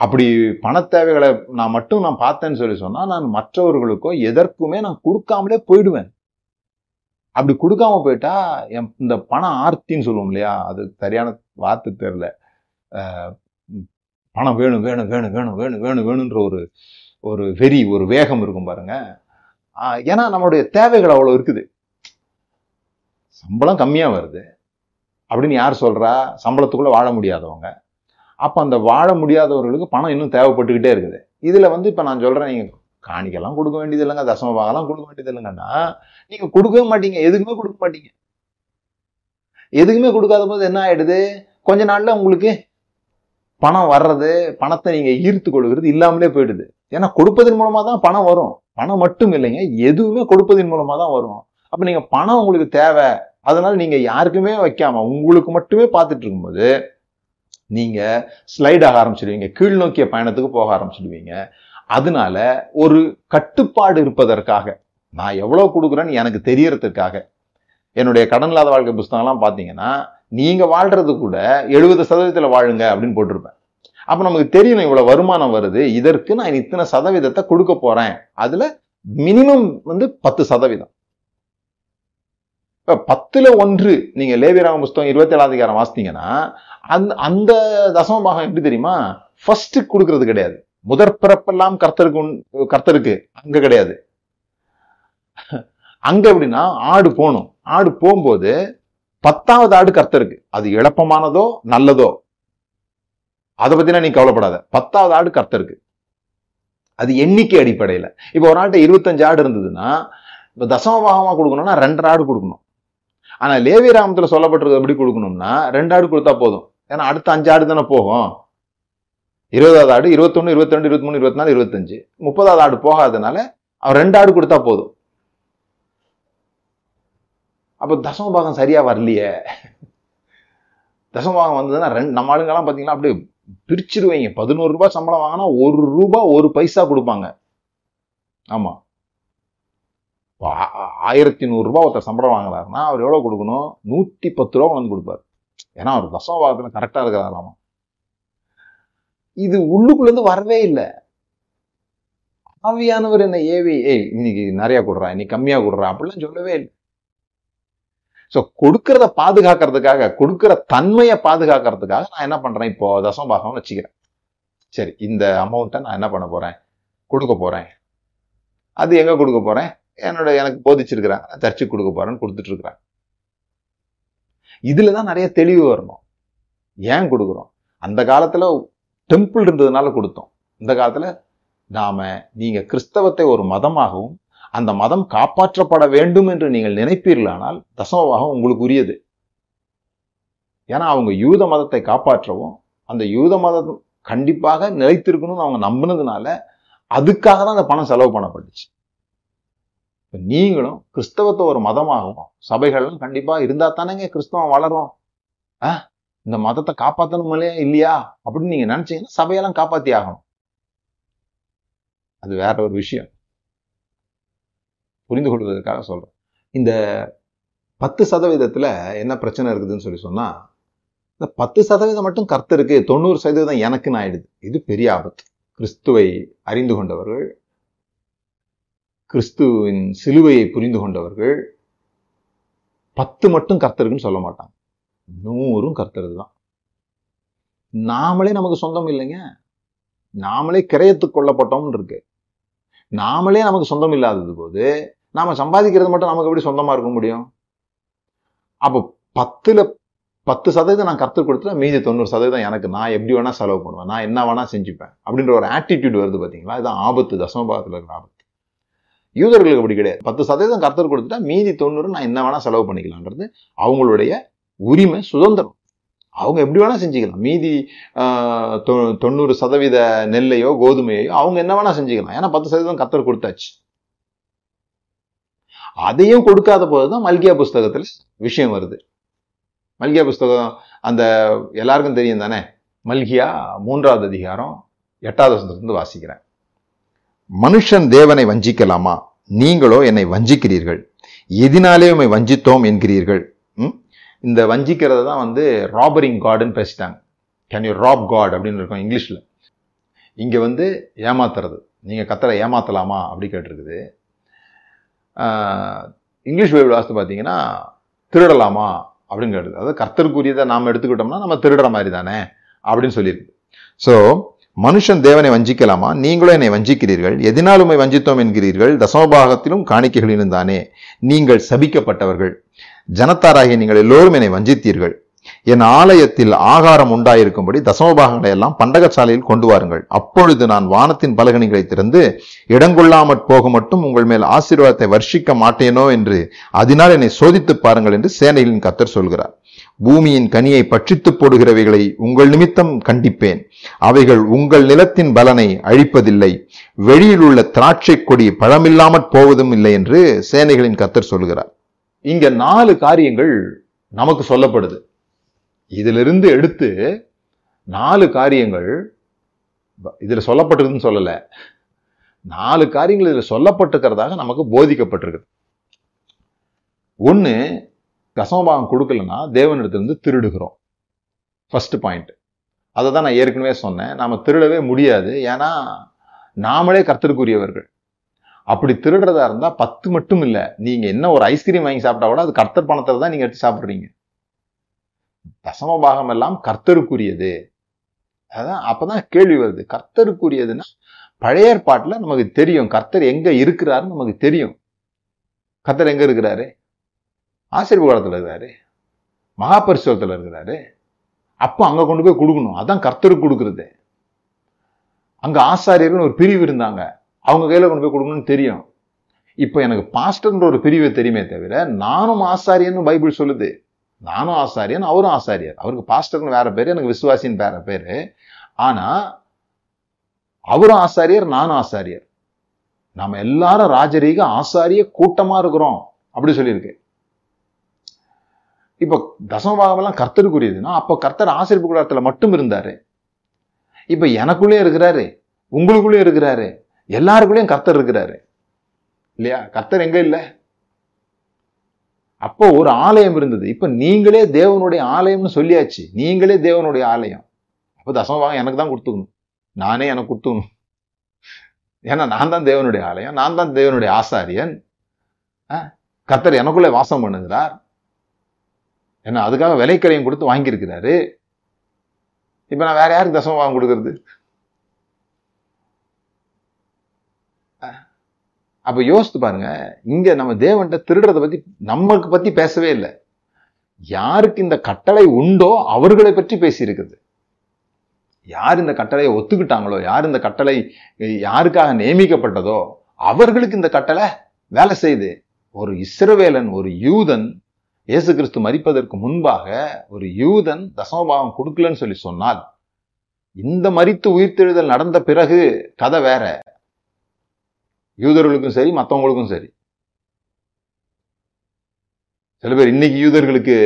அப்படி பண தேவைகளை நான் மட்டும் நான் பார்த்தேன்னு சொல்லி சொன்னால் நான் மற்றவர்களுக்கோ எதற்குமே நான் கொடுக்காமலே போயிடுவேன். அப்படி கொடுக்காம போயிட்டா என் இந்த பண ஆர்த்தின்னு சொல்லுவோம் இல்லையா? அது சரியான வார்த்தை தெரில பணம் வேணும் வேணும் வேணும் வேணும் வேணும் வேணும் வேணுன்ற ஒரு ஒரு வெறி ஒரு வேகம் இருக்கும் பாருங்கள் ஏன்னா நம்மளுடைய தேவைகள் அவ்வளோ இருக்குது. சம்பளம் கம்மியாக வருது. அப்படின்னு யார் சொல்கிறா சம்பளத்துக்குள்ளே வாழ முடியாதவங்க. அப்போ அந்த வாழ முடியாதவர்களுக்கு பணம் இன்னும் தேவைப்பட்டுக்கிட்டே இருக்குது. இதில் வந்து இப்போ நான் சொல்கிறேன் நீங்கள் காணிக்கெல்லாம் கொடுக்க வேண்டியது இல்லைங்க தசம பாகம்லாம் கொடுக்க வேண்டியது இல்லைங்கன்னா நீங்கள் கொடுக்கவே மாட்டீங்க. எதுக்குமே கொடுக்க மாட்டீங்க. எதுக்குமே கொடுக்காத போது என்ன ஆகிடுது கொஞ்ச நாளில் உங்களுக்கு பணம் வர்றது பணத்தை நீங்கள் ஈர்த்து கொள்கிறது இல்லாமலே போயிடுது. ஏன்னா கொடுப்பதன் மூலமாக தான் பணம் வரும். பணம் மட்டும் இல்லைங்க எதுவுமே கொடுப்பதின் மூலமாக தான் வரும். அப்போ நீங்கள் பணம் உங்களுக்கு தேவை அதனால நீங்கள் யாருக்குமே வைக்காம உங்களுக்கு மட்டுமே பார்த்துட்டு இருக்கும்போது நீங்கள் ஸ்லைட் ஆக ஆரம்பிச்சிடுவீங்க கீழ் நோக்கிய பயணத்துக்கு போக ஆரம்பிச்சிடுவீங்க. அதனால ஒரு கட்டுப்பாடு இருப்பதற்காக நான் எவ்வளோ கொடுக்குறேன்னு எனக்கு தெரியறதுக்காக என்னுடைய கடன் இல்லாத வாழ்க்கை புஸ்தகம்லாம் பார்த்தீங்கன்னா நீங்கள் வாழ்கிறது கூட எழுபது சதவீதத்தில் வாழுங்க அப்படின்னு போட்டிருப்பேன். அப்ப நமக்கு தெரியணும் இவ்வளவு வருமானம் வருது இதற்கு நான் இத்தனை சதவீதத்தை கொடுக்க போறேன். அதுல மினிமம் வந்து பத்து சதவீதம். இப்போ பத்துல ஒன்று நீங்க லேவியராம புஸ்தகம் இருபத்தி ஏழாம் அதிகாரம் வாசித்தீங்கன்னா அந்த அந்த தசம பாகம் எப்படி தெரியுமா? ஃபர்ஸ்ட் கொடுக்கறது கிடையாது. முதற் பிறப்பெல்லாம் கர்த்தருக்கு கர்த்தருக்கு அங்க கிடையாது. அங்க எப்படின்னா ஆடு போகணும். ஆடு போகும்போது பத்தாவது ஆடு கர்த்தருக்கு. அது இழப்பமானதோ நல்லதோ? அதை பத்தினா நீ கவலைப்படாத. பத்தாவது ஆடு கர்த்தருக்கு. அது எண்ணிக்கை அடிப்படையில். இப்போ ஒரு ஆள்கிட்ட இருபத்தஞ்சு ஆடு இருந்ததுன்னா இப்போ தசமபாகமாக கொடுக்கணும்னா ரெண்டரை ஆடு கொடுக்கணும். ஆனால் லேவி ராமத்தில் சொல்லப்பட்டிருக்கு எப்படி கொடுக்கணும்னா ரெண்டு ஆடு கொடுத்தா போதும். ஏன்னா அடுத்த அஞ்சு ஆடு தானே போகும். இருபதாவது ஆடு இருபத்தொன்னு இருபத்தி ரெண்டு இருபத்தி மூணு இருபத்தி நாலு இருபத்தஞ்சு. முப்பதாவது ஆடு போகாதனால அவன் ரெண்டு ஆடு கொடுத்தா போதும். அப்போ தசமபாகம் சரியாக வரலையே. தசமபாகம் வந்ததுன்னா ரெண்டு நம்ம ஆளுங்கெல்லாம் பார்த்தீங்கன்னா அப்படியே பிரிச்சிருவீங்க. பதினோரு ரூபாய் சம்பளம் வாங்கினா ஒரு ரூபாய் ஒரு பைசா கொடுப்பாங்க. ஆமா. ஆயிரத்தி நூறுரூபா ஒருத்தர் சம்பளம் வாங்குறாருன்னா அவர் எவ்வளவு கொடுக்கணும்? நூத்தி பத்து ரூபா வந்து கொடுப்பார். ஏன்னா அவர் தசம பாகத்துல கரெக்டா இருக்கிறாராமா இது உள்ளுக்குள்ள இருந்து வரவே இல்லை. ஆவியானவர் என்ன ஏவி ஏய் இன்னைக்கு நிறைய கொடுறா இன்னைக்கு கம்மியா கொடுறா அப்படிலாம் சொல்லவே இல்லை. ஸோ கொடுக்கறத பாதுகாக்கிறதுக்காக கொடுக்கிற தன்மையை பாதுகாக்கிறதுக்காக நான் என்ன பண்றேன்? இப்போ தசம பாகம் வச்சுக்கிறேன். சரி இந்த அமௌண்ட்டை நான் என்ன பண்ண போறேன்? கொடுக்க போறேன். அது எங்க கொடுக்க போறேன்? என்னோட எனக்கு போதிச்சிருக்கிறேன் நான் சர்ச்சுக்கு கொடுக்க போறேன்னு கொடுத்துட்டு இருக்கிறேன் தான் நிறைய தெளிவு வரணும். ஏன் கொடுக்குறோம்? அந்த காலத்துல டெம்பிள் இருந்ததுனால கொடுத்தோம். இந்த காலத்துல நாம நீங்க கிறிஸ்தவத்தை ஒரு மதமாகவும் அந்த மதம் காப்பாற்றப்பட வேண்டும் என்று நீங்கள் நினைப்பீர்களானால் தசமபாகம் உங்களுக்கு உரியது ஏன்னா அவங்க யூத மதத்தை காப்பாற்றவும் அந்த யூத மதம் கண்டிப்பாக நிலைத்திருக்கணும்னு அவங்க நம்பினதுனால அதுக்காக தான் அந்த பணம் செலவு பண்ணப்பட்டுச்சு. இப்ப நீங்களும் கிறிஸ்தவத்தை ஒரு மதமாகவும் சபைகளும் கண்டிப்பா இருந்தா தானேங்க கிறிஸ்தவம் வளரும். ஆ? இந்த மதத்தை காப்பாற்றணுமே இல்லையா? அப்படின்னு நீங்க நினைச்சீங்கன்னா சபையெல்லாம் காப்பாற்றி ஆகணும். அது வேற ஒரு விஷயம். புரிந்து கொள்வதற்காக சொல்கிறேன் இந்த பத்து சதவீதத்துல என்ன பிரச்சனை இருக்குதுன்னு சொல்லி சொன்னா இந்த பத்து சதவீதம் மட்டும் கர்த்தருக்கு தொண்ணூறு சதவீதம் எனக்குன்னு ஆயிடுது இது பெரிய ஆபத்து. கிறிஸ்துவை அறிந்து கொண்டவர்கள் கிறிஸ்துவின் சிலுவையை புரிந்து கொண்டவர்கள் பத்து மட்டும் கர்த்தருக்குன்னு சொல்ல மாட்டாங்க. நூறும் கர்த்தருது தான். நாமளே நமக்கு சொந்தம் இல்லைங்க. நாமளே கிரயத்துக்கு கொல்லப்பட்டோம்னு இருக்கு. நாமளே நமக்கு சொந்தம் இல்லாதது போது நாம சம்பாதிக்கிறது மட்டும் நமக்கு எப்படி சொந்தமா இருக்க முடியும்? அப்போ பத்துல பத்து சதவீதம் நான் கற்றுக் கொடுத்துட்டா மீதி தொண்ணூறு சதவீதம் எனக்கு நான் எப்படி வேணா செலவு பண்ணுவேன் நான் என்ன வேணா செஞ்சுப்பேன் அப்படின்ற ஒரு ஆட்டிடியூட் வருது பாத்தீங்களா? இதுதான் ஆபத்து தசமபாகத்தில் இருக்கிற ஆபத்து. யூதர்களுக்கு அப்படி கிடையாது. பத்து சதவீதம் கற்றுக் கொடுத்துட்டா மீதி தொண்ணூறு நான் என்ன வேணா செலவு பண்ணிக்கலான்றது அவங்களுடைய உரிமை சுதந்திரம். அவங்க எப்படி வேணால் செஞ்சுக்கலாம். மீதி ஆஹ், தொ- தொண்ணூறு சதவீத நெல்லையோ கோதுமையோ அவங்க என்ன வேணால் செஞ்சுக்கலாம். ஏன்னா பத்து சதவீதம் கத்தர் கொடுத்தாச்சு. அதையும் கொடுக்காத போது தான் மல்கியா புஸ்தகத்தில் விஷயம் வருது. மல்கியா புஸ்தகம் அந்த எல்லாருக்கும் தெரியும் தானே? மல்கியா மூன்றாவது அதிகாரம் எட்டாவது வசனத்திலிருந்து வாசிக்கிறேன். மனுஷன் தேவனை வஞ்சிக்கலாமா? நீங்களோ என்னை வஞ்சிக்கிறீர்கள். எதினாலே உம்மை வஞ்சித்தோம் என்கிறீர்கள். இந்த வஞ்சிக்கிறத தான் வந்து ராபரிங் காடுன்னு பேசிட்டாங்க. கேன் யூ ராப் காட் அப்படின்னு இருக்கும் இங்கிலீஷில். இங்கே வந்து ஏமாத்துறது. நீங்கள் கத்தரை ஏமாத்தலாமா அப்படி கேட்டிருக்குது. இங்கிலீஷ் பைபிள் வாஸ்து பார்த்தீங்கன்னா திருடலாமா அப்படின்னு கேட்டுது அதாவது கர்த்தருக்குரியதை நாம் எடுத்துக்கிட்டோம்னா நம்ம திருடுற மாதிரி தானே அப்படின்னு சொல்லியிருக்கு. ஸோ மனுஷன் தேவனை வஞ்சிக்கலாமா? நீங்களும் என்னை வஞ்சிக்கிறீர்கள். எதினால் வஞ்சித்தோம் என்கிறீர்கள். தசமபாகத்திலும் காணிக்கைகளிலும் தானே. நீங்கள் சபிக்கப்பட்டவர்கள். ஜனத்தாராகிய நீங்கள் எல்லோரும் என்னை வஞ்சித்தீர்கள். என் ஆலயத்தில் ஆகாரம் உண்டாயிருக்கும்படி தசமபாகங்களை எல்லாம் பண்டகசாலையில் கொண்டு வாருங்கள். அப்பொழுது நான் வானத்தின் பலகணிகளை திறந்து இடங்கொள்ளாமற் போக மட்டும் உங்கள் மேல் ஆசீர்வாதத்தை வர்ஷிக்க மாட்டேனோ என்று அதனால் என்னை சோதித்து பாருங்கள் என்று சேனைகளின் கத்தர் சொல்கிறார். பூமியின் கனியை பட்சித்து போடுகிறவைகளை உங்கள் நிமித்தம் கண்டிப்பேன். அவைகள் உங்கள் நிலத்தின் பலனை அழிப்பதில்லை. வெளியில் உள்ள திராட்சை கொடி பழமில்லாமற் போவதும் இல்லை என்று சேனைகளின் கத்தர் சொல்கிறார். இங்க நாலு காரியங்கள் நமக்கு சொல்லப்படுது. இதிலிருந்து எடுத்து நாலு காரியங்கள் இதுல சொல்லப்பட்டிருக்குன்னு சொல்லலை. நாலு காரியங்கள் இதுல சொல்லப்பட்டிருக்கிறதாக நமக்கு போதிக்கப்பட்டிருக்குது. ஒண்ணு தசமபாகம் கொடுக்கலன்னா தேவனிடத்திலிருந்து திருடுகிறோம். ஃபர்ஸ்ட் பாயிண்ட் அதை தான் நான் ஏற்கனவே சொன்னேன். நாம திருடவே முடியாது. ஏன்னா நாமளே கர்த்தருக்குரியவர்கள். அப்படி திருடுறதா இருந்தா பத்து மட்டும் இல்ல. நீங்க என்ன ஒரு ஐஸ்கிரீம் வாங்கி சாப்பிட்டா கூட அது கர்த்தர் பணத்தை தான் நீங்க எடுத்து சாப்பிடுறீங்க. தசம பாகம் எல்லாம் கர்த்தருக்குரியது. அதான் அப்பதான் கேள்வி வருது. கர்த்தருக்குரியதுன்னா பழைய ஏற்பாட்டில் நமக்கு தெரியும். கர்த்தர் எங்க இருக்கிறாருன்னு நமக்கு தெரியும். கர்த்தர் எங்க இருக்கிறாரு? ஆசிரியர் இருக்கிறாரு மகாபரிசுவத்தில் இருக்கிறாரு. அப்போ அங்கே கொண்டு போய் கொடுக்கணும். அதான் கர்த்தருக்கு கொடுக்குறது. அங்கே ஆசாரியர்னு ஒரு பிரிவு இருந்தாங்க. அவங்க கையில் கொண்டு போய் கொடுக்கணும்னு தெரியும். இப்போ எனக்கு பாஸ்டர்ன்ற ஒரு பிரிவு தெரியுமே தவிர நானும் ஆசாரியன்னு பைபிள் சொல்லுது. நானும் ஆசாரியன் அவரும் ஆசாரியர். அவருக்கு பாஸ்டர்னு வேற பேர் எனக்கு விசுவாசின்னு வேற பேர். ஆனால் அவரும் ஆசாரியர் நானும் ஆசாரியர். நம்ம எல்லாரும் ராஜரீக ஆசாரிய கூட்டமாக இருக்கிறோம் அப்படி சொல்லியிருக்கு. இப்போ தசமபாகமெல்லாம் கர்த்தருக்குரியதுன்னா அப்போ கர்த்தர் ஆசிரியப்பு கூடாரத்தில் மட்டும் இருந்தார். இப்போ எனக்குள்ளே இருக்கிறாரு உங்களுக்குள்ளே இருக்கிறாரு. எல்லாருக்குள்ளேயும் கர்த்தர் இருக்கிறாரு. இல்லையா? கர்த்தர் எங்க இல்லை? அப்போ ஒரு ஆலயம் இருந்தது. இப்ப நீங்களே தேவனுடைய ஆலயம்னு சொல்லியாச்சு. நீங்களே தேவனுடைய ஆலயம். அப்போ தசமபாகம் எனக்கு தான் கொடுத்துக்கணும். நானே எனக்கு கொடுத்துக்கணும். ஏன்னா நான் தான் தேவனுடைய ஆலயம். நான் தான் தேவனுடைய ஆசாரியன். கர்த்தர் எனக்குள்ளே வாசம் பண்ணுகிறார். ஏன்னா அதுக்காக விலைக்கரையும் கொடுத்து வாங்கியிருக்கிறாரு. இப்போ நான் வேற யாருக்கு தசமபாகம் கொடுக்கறது? அப்ப யோசித்து பாருங்க இங்க நம்ம தேவன்கிட்ட திருடுறத பத்தி நம்மளுக்கு பத்தி பேசவே இல்லை. யாருக்கு இந்த கட்டளை உண்டோ அவர்களை பற்றி பேசியிருக்குது. யார் இந்த கட்டளையை ஒத்துக்கிட்டாங்களோ யார் இந்த கட்டளை யாருக்காக நியமிக்கப்பட்டதோ அவர்களுக்கு இந்த கட்டளை வேலை செய்யுது. ஒரு இஸ்ரவேலன் ஒரு யூதன் இயேசு கிறிஸ்து மறிப்பதற்கு முன்பாக ஒரு யூதன் தசமபாவம் கொடுக்கலன்னு சொல்லி சொன்னால் இந்த மறித்து உயிர்த்தெழுதல் நடந்த பிறகு கதை வேற. யூதர்களுக்கும் சரி மற்றவங்களுக்கும் சரி. சில பேர் இன்னைக்கு யூதர்களுக்கு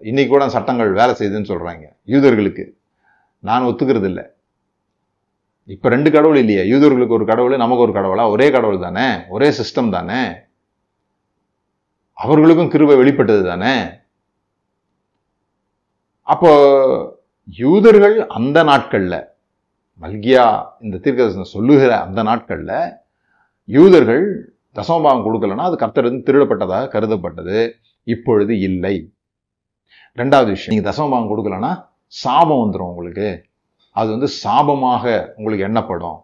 இன்னைக்கு கூட சட்டங்கள் வேலை செய்யுதுன்னு சொல்றாங்க. யூதர்களுக்கு. நான் ஒத்துக்கிறது இல்லை இப்போ ரெண்டு கடவுள் இல்லையா. யூதர்களுக்கு ஒரு கடவுள் நமக்கு ஒரு கடவுளா? ஒரே கடவுள் தானே? ஒரே சிஸ்டம் தானே? அவர்களுக்கும் கிருபை வெளிப்பட்டது தானே? அப்போ யூதர்கள் அந்த நாட்கள்ல மல்கியா இந்த தீர்க்கதர்சனம் சொல்லுகிற அந்த நாட்கள்ல யூதர்கள் தசமபாகம் கொடுக்கலன்னா அது கர்த்தரிருந்து திருடப்பட்டதாக கருதப்பட்டது. இப்பொழுது இல்லை. ரெண்டாவது விஷயம் நீங்கள் தசமபாகம் கொடுக்கலன்னா சாபம் வந்துடும் உங்களுக்கு. அது வந்து சாபமாக உங்களுக்கு எண்ணப்படும்.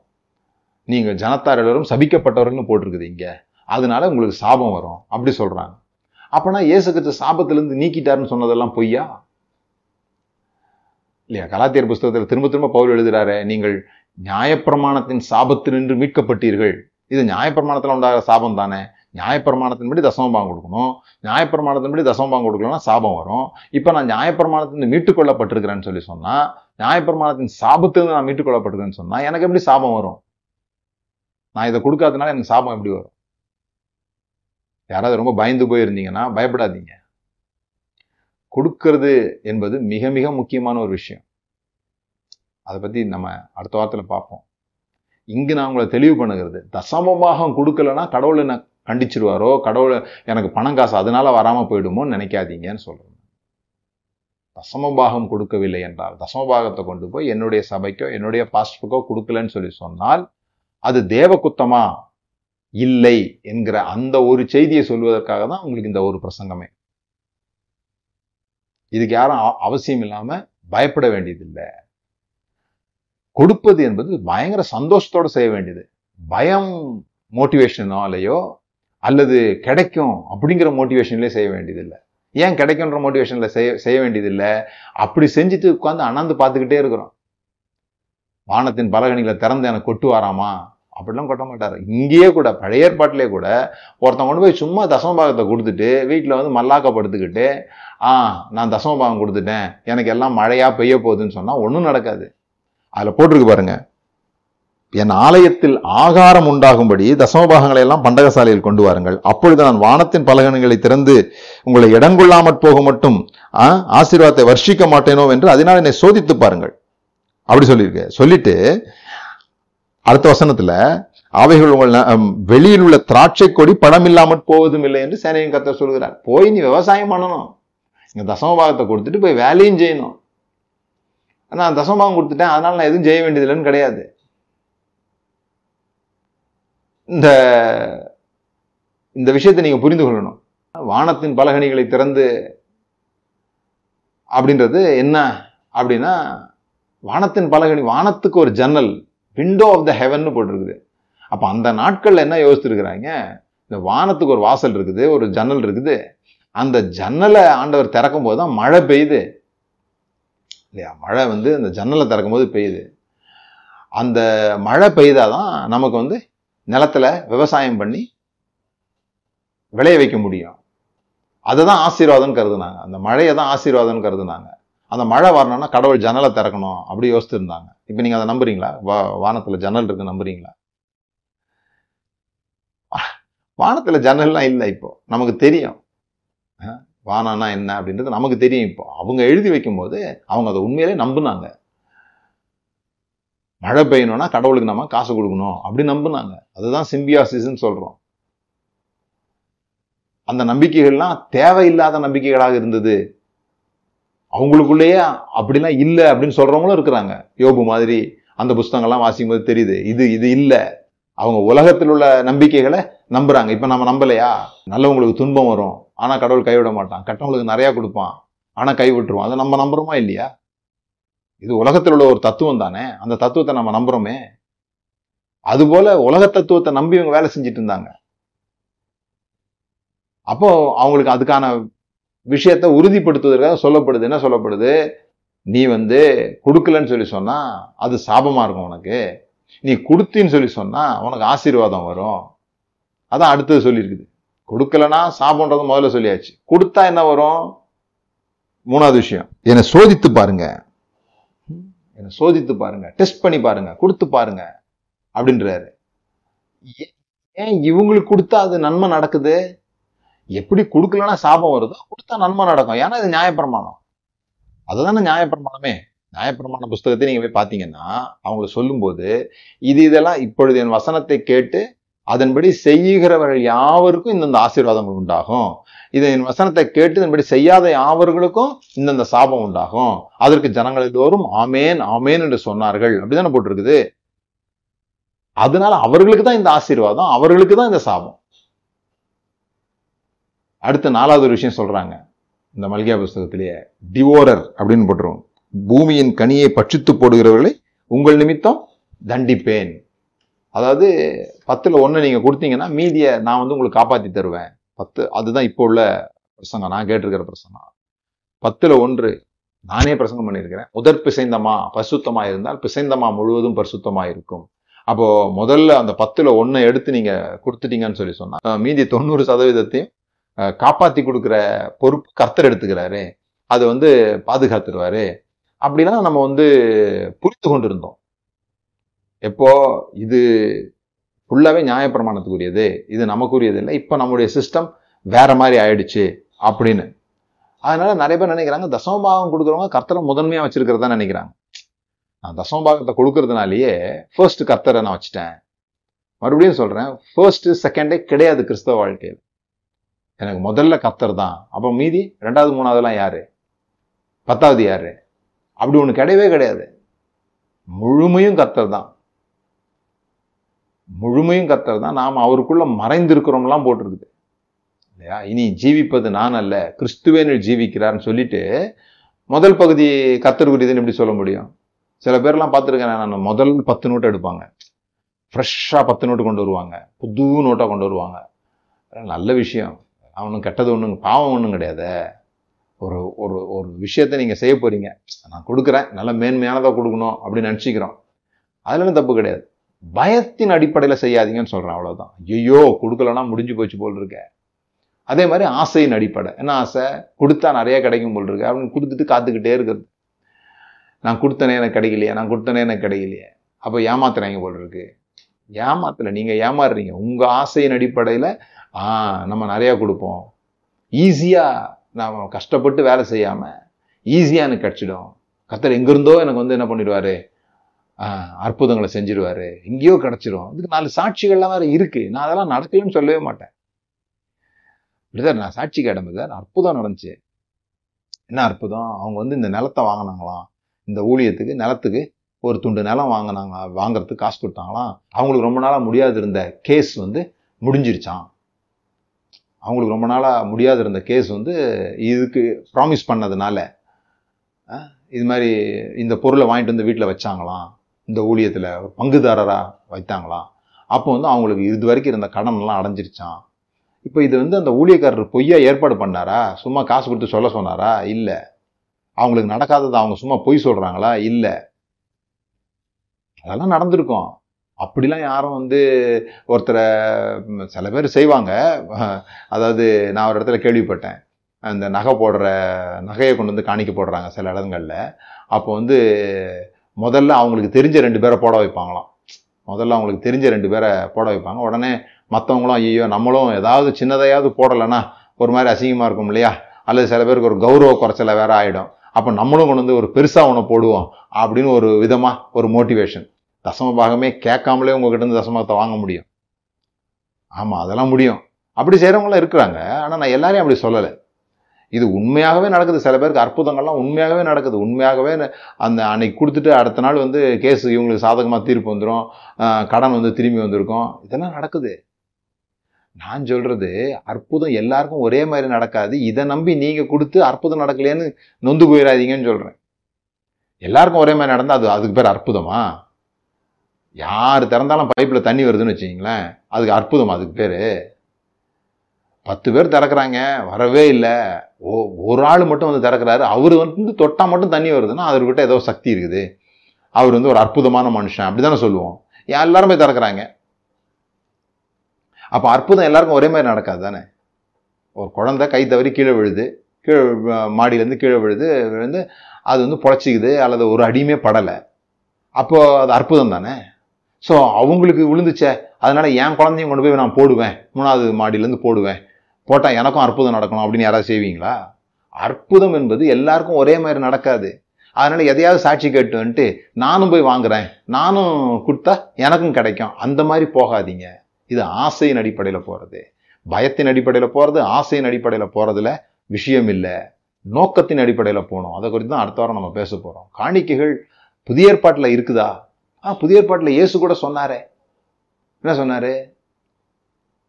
நீங்கள் ஜனத்தார் எல்லாரும் சபிக்கப்பட்டவர்கள்னு போட்டிருக்குது இங்கே. அதனால உங்களுக்கு சாபம் வரும். அப்படி சொல்கிறாங்க அப்போனா இயேசு கிறிஸ்து சாபத்திலேருந்து நீக்கிட்டாருன்னு சொன்னதெல்லாம் பொய்யா? இல்லையா? கலாத்தியர் புஸ்தகத்தில் திரும்ப திரும்ப பவுல் எழுதுறாரு நீங்கள் நியாயப்பிரமாணத்தின் சாபத்தினின்று மீட்கப்பட்டீர்கள். இது நியாயப்பிரமாணத்தில் உண்டாகிற சாபம் தானே? நியாயப்பிரமாணத்தின்படி தசமபாகம் கொடுக்கணும். நியாயப்பிரமாணத்தின்படி தசமபாகம் கொடுக்கலன்னா சாபம் வரும். இப்போ நான் நியாயப்பிரமாணத்திலிருந்து மீட்டுக்கொள்ளப்பட்டிருக்கிறேன்னு சொல்லி சொன்னால் நியாயப்பிரமாணத்தின் சாபத்திலிருந்து நான் மீட்டுக் சொன்னால் எனக்கு எப்படி சாபம் வரும்? நான் இதை கொடுக்காதனால எனக்கு சாபம் எப்படி வரும்? யாராவது ரொம்ப பயந்து போயிருந்தீங்கன்னா பயப்படாதீங்க. கொடுக்கறது என்பது மிக மிக முக்கியமான ஒரு விஷயம். அதை பற்றி நம்ம அடுத்த வாரத்தில் பார்ப்போம். இங்கு நான் உங்களை தெளிவு பண்ணுகிறது. தசமபாகம் கொடுக்கலன்னா கடவுள் என்ன கண்டிச்சிருவாரோ? கடவுளை எனக்கு பணம் காசு அதனால வராம போயிடுமோன்னு நினைக்காதீங்கன்னு சொல்றேன். தசமபாகம் கொடுக்கவில்லை என்றால் தசமபாகத்தை கொண்டு போய் என்னுடைய சபைக்கோ என்னுடைய பாஸ்டருக்கோ கொடுக்கலன்னு சொல்லி சொன்னால் அது தேவகுத்தமா? இல்லை என்கிற அந்த ஒரு செய்தியை சொல்வதற்காக தான் உங்களுக்கு இந்த ஒரு பிரசங்கமே. இதுக்கு யாரும் அவசியம் இல்லாமல் பயப்பட வேண்டியதில்லை. கொடுப்பது என்பது பயங்கர சந்தோஷத்தோடு செய்ய வேண்டியது. பயம் மோட்டிவேஷனாலேயோ அல்லது கிடைக்கும் அப்படிங்கிற மோட்டிவேஷன்லேயே செய்ய வேண்டியதில்லை. ஏன் கிடைக்குன்ற மோட்டிவேஷனில் செய்ய செய்ய வேண்டியதில்லை? அப்படி செஞ்சுட்டு உட்காந்து அண்ணாந்து பார்த்துக்கிட்டே இருக்கிறோம். வானத்தின் பலகணிகளை திறந்து எனக்கு கொட்டு வாராமா? அப்படிலாம் கொட்ட மாட்டார். இங்கேயே கூட பழைய ஏற்பாட்டிலே கூட ஒருத்தன் கொண்டு போய் சும்மா தசமபாகத்தை கொடுத்துட்டு வீட்டில் வந்து மல்லாக்கப்படுத்துக்கிட்டு ஆ நான் தசமபாகம் கொடுத்துட்டேன். எனக்கு எல்லாம் மழையாக பெய்ய போகுதுன்னு சொன்னால் ஒன்றும் நடக்காது. அதில் போட்டிருக்கு பாருங்க. என் ஆலயத்தில் ஆகாரம் உண்டாகும்படி தசமபாகங்களை எல்லாம் பண்டகசாலையில் கொண்டு வாருங்கள். அப்பொழுது நான் வானத்தின் பலகணங்களை திறந்து உங்களை இடங்கொள்ளாமற் போக மட்டும் ஆ, ஆசீர்வாதத்தை வர்ஷிக்க மாட்டேனோ என்று அதனால் என்னை சோதித்து பாருங்கள். அப்படி சொல்லியிருக்கு. சொல்லிட்டு அடுத்த வசனத்துல அவைகள் உங்கள் வெளியில் உள்ள திராட்சை கொடி படம் இல்லாமல் போவதும் இல்லை என்று சேனையின் கத்த சொல்கிறார் போய் நீ விவசாயம் பண்ணணும். இங்க தசமபாகத்தை கொடுத்துட்டு போய் வேலையும் செய்யணும். நான் தசமபாகம் கொடுத்துட்டேன். அதனால நான் எதுவும் ஜெய வேண்டியதில்லைன்னு கிடையாது. இந்த இந்த விஷயத்தை நீங்கள் புரிந்து கொள்ளணும். வானத்தின் பலகணிகளை திறந்து அப்படின்றது என்ன அப்படின்னா வானத்தின் பலகணி வானத்துக்கு ஒரு ஜன்னல் விண்டோ ஆஃப் த ஹெவன்னு போட்டிருக்குது. அப்போ அந்த நாட்களில் என்ன யோசிச்சிருக்கிறாங்க? இந்த வானத்துக்கு ஒரு வாசல் இருக்குது ஒரு ஜன்னல் இருக்குது. அந்த ஜன்னலை ஆண்டவர் திறக்கும் போது தான் மழை பெய்யுது. இல்லையா? மழை வந்து அந்த ஜன்னலை திறக்கும் போது பெய்யுது. அந்த மழை பெய்தாதான் நமக்கு வந்து நிலத்துல விவசாயம் பண்ணி விளைய வைக்க முடியும். அதுதான் ஆசீர்வாதம்னு கருதுனாங்க. அந்த மழையை தான் ஆசீர்வாதம்னு கருதுனாங்க. அந்த மழை வரணும்னா கடவுள் ஜன்னலை திறக்கணும் அப்படி யோசிச்சுருந்தாங்க. இப்போ நீங்க அதை நம்புறீங்களா? வா வானத்துல ஜன்னல் இருக்கு நம்புறீங்களா? வானத்துல ஜன்னல்லாம் இல்லை இப்போ. நமக்கு தெரியும். வானானா என்ன அப்படின்றது நமக்கு தெரியும் இப்போ. அவங்க எழுதி வைக்கும்போது அவங்க அதை உண்மையிலே நம்புனாங்க. மழை பெய்யணும்னா கடவுளுக்கு நம்ம காசு கொடுக்கணும் அப்படி நம்புனாங்க. அதுதான் சிம்பியாசிஸ்ன்னு சொல்கிறோம் அந்த நம்பிக்கைகள்லாம் தேவையில்லாத நம்பிக்கைகளாக இருந்தது. அவங்களுக்குள்ளேயே அப்படிலாம் இல்லை அப்படின்னு சொல்கிறவங்களும் இருக்கிறாங்க. யோபு மாதிரி அந்த புஸ்தகங்கள்லாம் வாசிக்கும் போது தெரியுது. இது இது இல்லை. அவங்க உலகத்தில் உள்ள நம்பிக்கைகளை நம்புறாங்க. இப்போ நம்ம நம்பலையா? நல்லவங்களுக்கு துன்பம் வரும். ஆனால் கடவுள் கைவிட மாட்டான். கட்டவங்களுக்கு நிறையா கொடுப்பான். ஆனால் கை விட்டுருவான் அதை நம்ம நம்புறோமா இல்லையா? இது உலகத்தில் உள்ள ஒரு தத்துவம் தானே? அந்த தத்துவத்தை நம்ம நம்புறோமே. அதுபோல உலக தத்துவத்தை நம்பி இவங்க வேலை செஞ்சுட்டு இருந்தாங்க. அப்போ அவங்களுக்கு அதுக்கான விஷயத்த உறுதிப்படுத்துவதற்காக சொல்லப்படுது. என்ன சொல்லப்படுது? நீ வந்து கொடுக்கலன்னு சொல்லி சொன்னால் அது சாபமாக இருக்கும் உனக்கு. நீ கொடுத்தின்னு சொல்லி சொன்னால் உனக்கு ஆசீர்வாதம் வரும். அதான் அடுத்தது சொல்லியிருக்குது. கொடுக்கலனா சாபம்ன்றது முதல்ல சொல்லியாச்சு. கொடுத்தா என்ன வரும்? மூணாவது விஷயம். என்னை சோதித்து பாருங்க. என்னை சோதித்து பாருங்க. டெஸ்ட் பண்ணி பாருங்க. கொடுத்து பாருங்க. அப்படின்றாரு. ஏன் ஏன் இவங்களுக்கு கொடுத்தா அது நன்மை நடக்குது? எப்படி கொடுக்கலன்னா சாபம் வருதோ கொடுத்தா நன்மை நடக்கும். ஏன்னா இது நியாயப்பிரமாணம். அதுதானே நியாயப்பிரமாணமே. நியாயப்பிரமாண புஸ்தகத்தை நீங்க போய் பார்த்தீங்கன்னா அவங்கள சொல்லும்போது இது இதெல்லாம் இப்பொழுது என் வசனத்தை கேட்டு அதன்படி செய்கிறவர்கள் யாவருக்கும் இந்தந்த ஆசீர்வாதங்கள் உண்டாகும். இதை என் வசனத்தை கேட்டு இதன்படி செய்யாத யாவர்களுக்கும் இந்தந்த சாபம் உண்டாகும். அதற்கு ஜனங்கள் எல்லோரும் ஆமேன் ஆமேன் என்று சொன்னார்கள். அப்படிதானே போட்டிருக்குது? அதனால அவர்களுக்கு தான் இந்த ஆசீர்வாதம் அவர்களுக்கு தான் இந்த சாபம். அடுத்த நாலாவது ஒரு விஷயம் சொல்றாங்க. இந்த மல்கியா புஸ்தகத்திலேயே டிவோரர் அப்படின்னு போட்டுருவோம் பூமியின் கனியை பட்சித்து போடுகிறவர்களை உங்கள் நிமித்தம் தண்டிப்பேன். அதாவது பத்தில் ஒன்று நீங்கள் கொடுத்தீங்கன்னா மீதியை நான் வந்து உங்களுக்கு காப்பாற்றி தருவேன். பத்து அதுதான் இப்போ உள்ள பிரசங்கம். நான் கேட்டிருக்கிற பிரசங்கம். பத்தில் ஒன்று நானே பிரசங்கம் பண்ணியிருக்கிறேன். முதற் பிசைந்தமா பரிசுத்தமாக இருந்தால் பிசைந்தமா முழுவதும் பரிசுத்தமாக இருக்கும். அப்போ முதல்ல அந்த பத்தில் ஒன்று எடுத்து நீங்கள் கொடுத்துட்டீங்கன்னு சொல்லி சொன்னால் மீதி தொண்ணூறு சதவீதத்தையும் காப்பாற்றி கொடுக்குற பொறுப்பு கர்த்தர் எடுத்துக்கிறாரு. அது வந்து பாதுகாத்துருவாரு. அப்படிலாம் நம்ம வந்து புரிந்து கொண்டிருந்தோம். எப்போ இது ஃபுல்லாகவே நியாயப்பிரமாணத்துக்குரியது இது நமக்குரியது இல்லை இப்போ நம்முடைய சிஸ்டம் வேற மாதிரி ஆயிடுச்சு அப்படின்னு. அதனால நிறைய பேர் நினைக்கிறாங்க தசமபாகம் கொடுக்குறவங்க கர்த்தரை முதன்மையாக வச்சிருக்கிறதா நினைக்கிறாங்க. நான் தசமபாகத்தை கொடுக்கறதுனாலேயே ஃபர்ஸ்ட் கர்த்தரை நான் வச்சுட்டேன். மறுபடியும் சொல்கிறேன் ஃபர்ஸ்ட்டு செகண்டே கிடையாது கிறிஸ்தவ வாழ்க்கையில். எனக்கு முதல்ல கர்த்தர் தான். அப்போ மீதி ரெண்டாவது மூணாவதுலாம் யார்? பத்தாவது யார்? அப்படி ஒன்று கிடையவே கிடையாது. முழுமையும் கர்த்தர் தான். முழுமையும் கத்தர் தான். நாம் அவருக்குள்ளே மறைந்திருக்கிறோம்லாம் போட்டிருக்குது. இல்லையா? இனி ஜீவிப்பது நான் அல்ல. கிறிஸ்துவேனில் ஜீவிக்கிறார்னு சொல்லிட்டு முதல் பகுதி கத்தருக்குரியதுன்னு எப்படி சொல்ல முடியும்? சில பேர்லாம் பார்த்துருக்கேன் நான். முதல் பத்து நோட்டு எடுப்பாங்க. ஃப்ரெஷ்ஷாக பத்து நோட்டு கொண்டு வருவாங்க. புது நோட்டாக கொண்டு வருவாங்க. நல்ல விஷயம். அவனும் கெட்டது ஒன்றும் பாவம் ஒன்றும் கிடையாது. ஒரு ஒரு ஒரு விஷயத்தை நீங்கள் செய்ய போகிறீங்க நான் கொடுக்குறேன். நல்ல மேன்மையானதாக கொடுக்கணும் அப்படின்னு நினச்சிக்கிறோம். அதில் தப்பு கிடையாது. பயத்தின் அடிப்படையில் செய்யாதீங்கன்னு சொல்கிறேன் அவ்வளோதான் ஐயோ கொடுக்கலன்னா முடிஞ்சு போச்சு போல் இருக்க அதே மாதிரி ஆசையின் அடிப்படை. என்ன ஆசை? கொடுத்தா நிறைய கிடைக்கும் போல் இருக்கு அப்படின்னு கொடுத்துட்டு காத்துக்கிட்டே இருக்கிறது. நான் கொடுத்தனே எனக்கு கிடைக்கலையே. நான் கொடுத்தனே எனக்கு கிடைக்கலையே. அப்போ ஏமாத்துறாங்க போல் இருக்கு ஏமாத்தல. நீங்கள் ஏமாறுறீங்க. உங்கள் ஆசையின் அடிப்படையில் ஆ நம்ம நிறையா கொடுப்போம். ஈஸியாக நாம் கஷ்டப்பட்டு வேலை செய்யாமல் ஈஸியாக எனக்கு கிடச்சிடும். கத்தர் எங்கேருந்தோ எனக்கு வந்து என்ன பண்ணிடுவார்? அற்புதங்களை செஞ்சிருவாரு. எங்கேயோ கிடச்சிரும். இதுக்கு நாலு சாட்சிகள்லாம் வேறு இருக்குது நான் அதெல்லாம் நடக்கலன்னு சொல்லவே மாட்டேன். பிரதர் நான் சாட்சி கேட்டேன் பிரதர். அற்புதம் நடந்துச்சு. என்ன அற்புதம்? அவங்க வந்து இந்த நிலத்தை வாங்கினாங்களாம். இந்த ஊழியத்துக்கு நிலத்துக்கு ஒரு துண்டு நிலம் வாங்கினாங்க வாங்குறதுக்கு காசு கொடுத்தாங்களாம். அவங்களுக்கு ரொம்ப நாளாக முடியாது இருந்த கேஸ் வந்து முடிஞ்சிருச்சான் அவங்களுக்கு ரொம்ப நாளாக முடியாது இருந்த கேஸ் வந்து இதுக்கு ப்ராமிஸ் பண்ணதுனால இது மாதிரி இந்த பொருளை வாங்கிட்டு வந்து வீட்டில் வச்சாங்களாம். இந்த ஊழியத்தில் பங்குதாரராக வைத்தாங்களாம் அப்போ வந்து அவங்களுக்கு இது வரைக்கும் இருந்த கடன்லாம் அடைஞ்சிருச்சான் இப்போ இது வந்து அந்த ஊழியக்காரர் பொய்யா ஏற்பாடு பண்ணாரா? சும்மா காசு கொடுத்து சொல்ல சொன்னாரா? இல்லை. அவங்களுக்கு நடக்காதது அவங்க சும்மா பொய் சொல்கிறாங்களா இல்லை. அதெல்லாம் நடந்திருக்கும். அப்படிலாம் யாரும் வந்து ஒருத்தரை சில பேர் செய்வாங்க. அதாவது நான் ஒரு இடத்துல கேள்விப்பட்டேன். அந்த நகை போடுற நகையை கொண்டு வந்து காணிக்க போடுறாங்க சில இடங்களில். அப்போ வந்து முதல்ல அவங்களுக்கு தெரிஞ்ச ரெண்டு பேரை போட வைப்பாங்களாம். முதல்ல அவங்களுக்கு தெரிஞ்ச ரெண்டு பேரை போட வைப்பாங்க. உடனே மற்றவங்களும் ஐயோ நம்மளும் ஏதாவது சின்னதையாவது போடலைன்னா ஒரு மாதிரி அசிங்கமாக இருக்கும் இல்லையா? அல்லது சில பேருக்கு ஒரு கௌரவ குறைச்சலை வேற ஆகிடும் அப்போ நம்மளும் கொண்டு வந்து ஒரு பெருசாக ஒன்று போடுவோம் அப்படின்னு ஒரு விதமாக ஒரு மோட்டிவேஷன் தசம பாகமே கேட்காமலே உங்ககிட்ட இருந்து தசமத்தை வாங்க முடியும். ஆமாம் அதெல்லாம் முடியும். அப்படி செய்கிறவங்களாம் இருக்கிறாங்க. ஆனால் நான் எல்லாரையும் அப்படி சொல்லலை. இது உண்மையாகவே நடக்குது. சில பேருக்கு அற்புதங்கள்லாம் உண்மையாகவே நடக்குது. உண்மையாகவே அந்த அன்னைக்கு கொடுத்துட்டு அடுத்த நாள் வந்து கேஸ் இவங்களுக்கு சாதகமாக தீர்ப்பு வந்துடும் கடன் வந்து திரும்பி வந்திருக்கும். இதெல்லாம் நடக்குது. நான் சொல்கிறது அற்புதம் எல்லாருக்கும் ஒரே மாதிரி நடக்காது. இதை நம்பி நீங்கள் கொடுத்து அற்புதம் நடக்கலையேன்னு நொந்து போயிடாதீங்கன்னு சொல்கிறேன் எல்லாருக்கும் ஒரே மாதிரி நடந்தால் அது அதுக்கு பேர் அற்புதமா? யார் திறந்தாலும் பைப்பில் தண்ணி வருதுன்னு வச்சிங்களேன் அதுக்கு அற்புதம் அதுக்கு பேர். பத்து பேர் திறக்கிறாங்க வரவே இல்லை. ஓ ஒரு ஆள் மட்டும் வந்து திறக்கிறாரு. அவர் வந்து தொட்டால் மட்டும் தண்ணி வருதுன்னா அவர்கிட்ட ஏதோ சக்தி இருக்குது. அவர் வந்து ஒரு அற்புதமான மனுஷன் அப்படி தானே சொல்லுவோம். எல்லாருமே திறக்கிறாங்க. அப்போ அற்புதம் எல்லாருக்கும் ஒரே மாதிரி நடக்காது தானே? ஒரு குழந்தை கை தவறி கீழே விழுது கீழே மாடியிலேருந்து கீழே விழுது விழுந்து அது வந்து பொழைச்சிக்குது அல்லது ஒரு அடியுமே படலை. அப்போது அது அற்புதம் தானே? ஸோ அவங்களுக்கு விழுந்துச்சே அதனால் என் குழந்தையும் கொண்டு போய் நான் போடுவேன். மூணாவது மாடியிலேருந்து போடுவேன். போட்டால் எனக்கும் அற்புதம் நடக்கணும் அப்படின்னு யாராவது செய்வீங்களா? அற்புதம் என்பது எல்லாருக்கும் ஒரே மாதிரி நடக்காது. அதனால் எதையாவது சாட்சி கேட்டு வந்துட்டு நானும் போய் வாங்குறேன். நானும் கொடுத்தா எனக்கும் கிடைக்கும். அந்த மாதிரி போகாதீங்க. இது ஆசையின் அடிப்படையில் போகிறது பயத்தின் அடிப்படையில் போகிறது ஆசையின் அடிப்படையில் போகிறதுல விஷயம் இல்லை. நோக்கத்தின் அடிப்படையில் போகணும். அதை குறித்து தான் அடுத்த வாரம் நம்ம பேச போகிறோம் காணிக்கைகள் புதிய ஏற்பாட்டில் இருக்குதா? ஆ புதிய ஏற்பாட்டில் இயேசு கூட சொன்னாரே. என்ன சொன்னார்?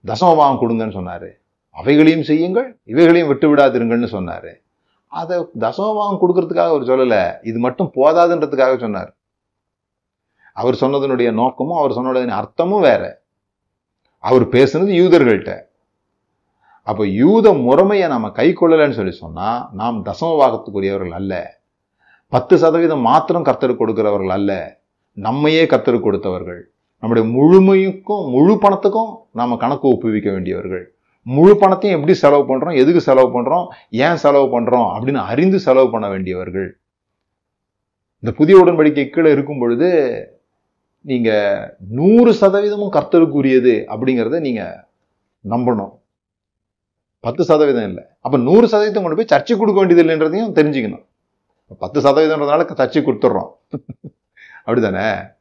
தசமபாவம் கொடுங்கன்னு சொன்னார். அவைகளையும் செய்யுங்கள் இவைகளையும் விட்டு விடாதிருங்கள்னு சொன்னார். அதை தசமபாகம் கொடுக்கறதுக்காக அவர் சொல்லலை இது மட்டும் போதாதுன்றதுக்காக சொன்னார். அவர் சொன்னதனுடைய நோக்கமும் அவர் சொன்னதனுடைய அர்த்தமும் வேற. அவர் பேசுனது யூதர்கள்ட்ட. அப்போ யூத முறைமையை நம்ம கை கொள்ளலைன்னு சொல்லி சொன்னால் நாம் தசமபாகத்துக்குரியவர்கள் அல்ல. பத்து சதவீதம் மாத்திரம் கத்தர் கொடுக்கிறவர்கள் அல்ல. நம்மையே கத்தர் கொடுத்தவர்கள். நம்முடைய முழுமைக்கும் முழு பணத்துக்கும் நாம் கணக்கு ஒப்புவிக்க வேண்டியவர்கள். முழு பணத்தையும் எப்படி செலவு பண்றோம்? எதுக்கு செலவு பண்றோம்? ஏன் செலவு பண்றோம்? அப்படின்னு அறிந்து செலவு பண்ண வேண்டியவர்கள். இந்த புதிய உடன்படிக்கை கீழே இருக்கும் பொழுது நீங்கள் நூறு சதவீதமும் கர்த்தருக்குரியது அப்படிங்கிறத நீங்கள் நம்பணும். பத்து சதவீதம் இல்லை. அப்போ நூறு சதவீதம் கொண்டு போய் சர்ச்சை கொடுக்க வேண்டியது இல்லைன்றதையும் தெரிஞ்சுக்கணும். பத்து சதவீதம்ன்றதுனால சர்ச்சை கொடுத்துட்றோம். அப்படிதானே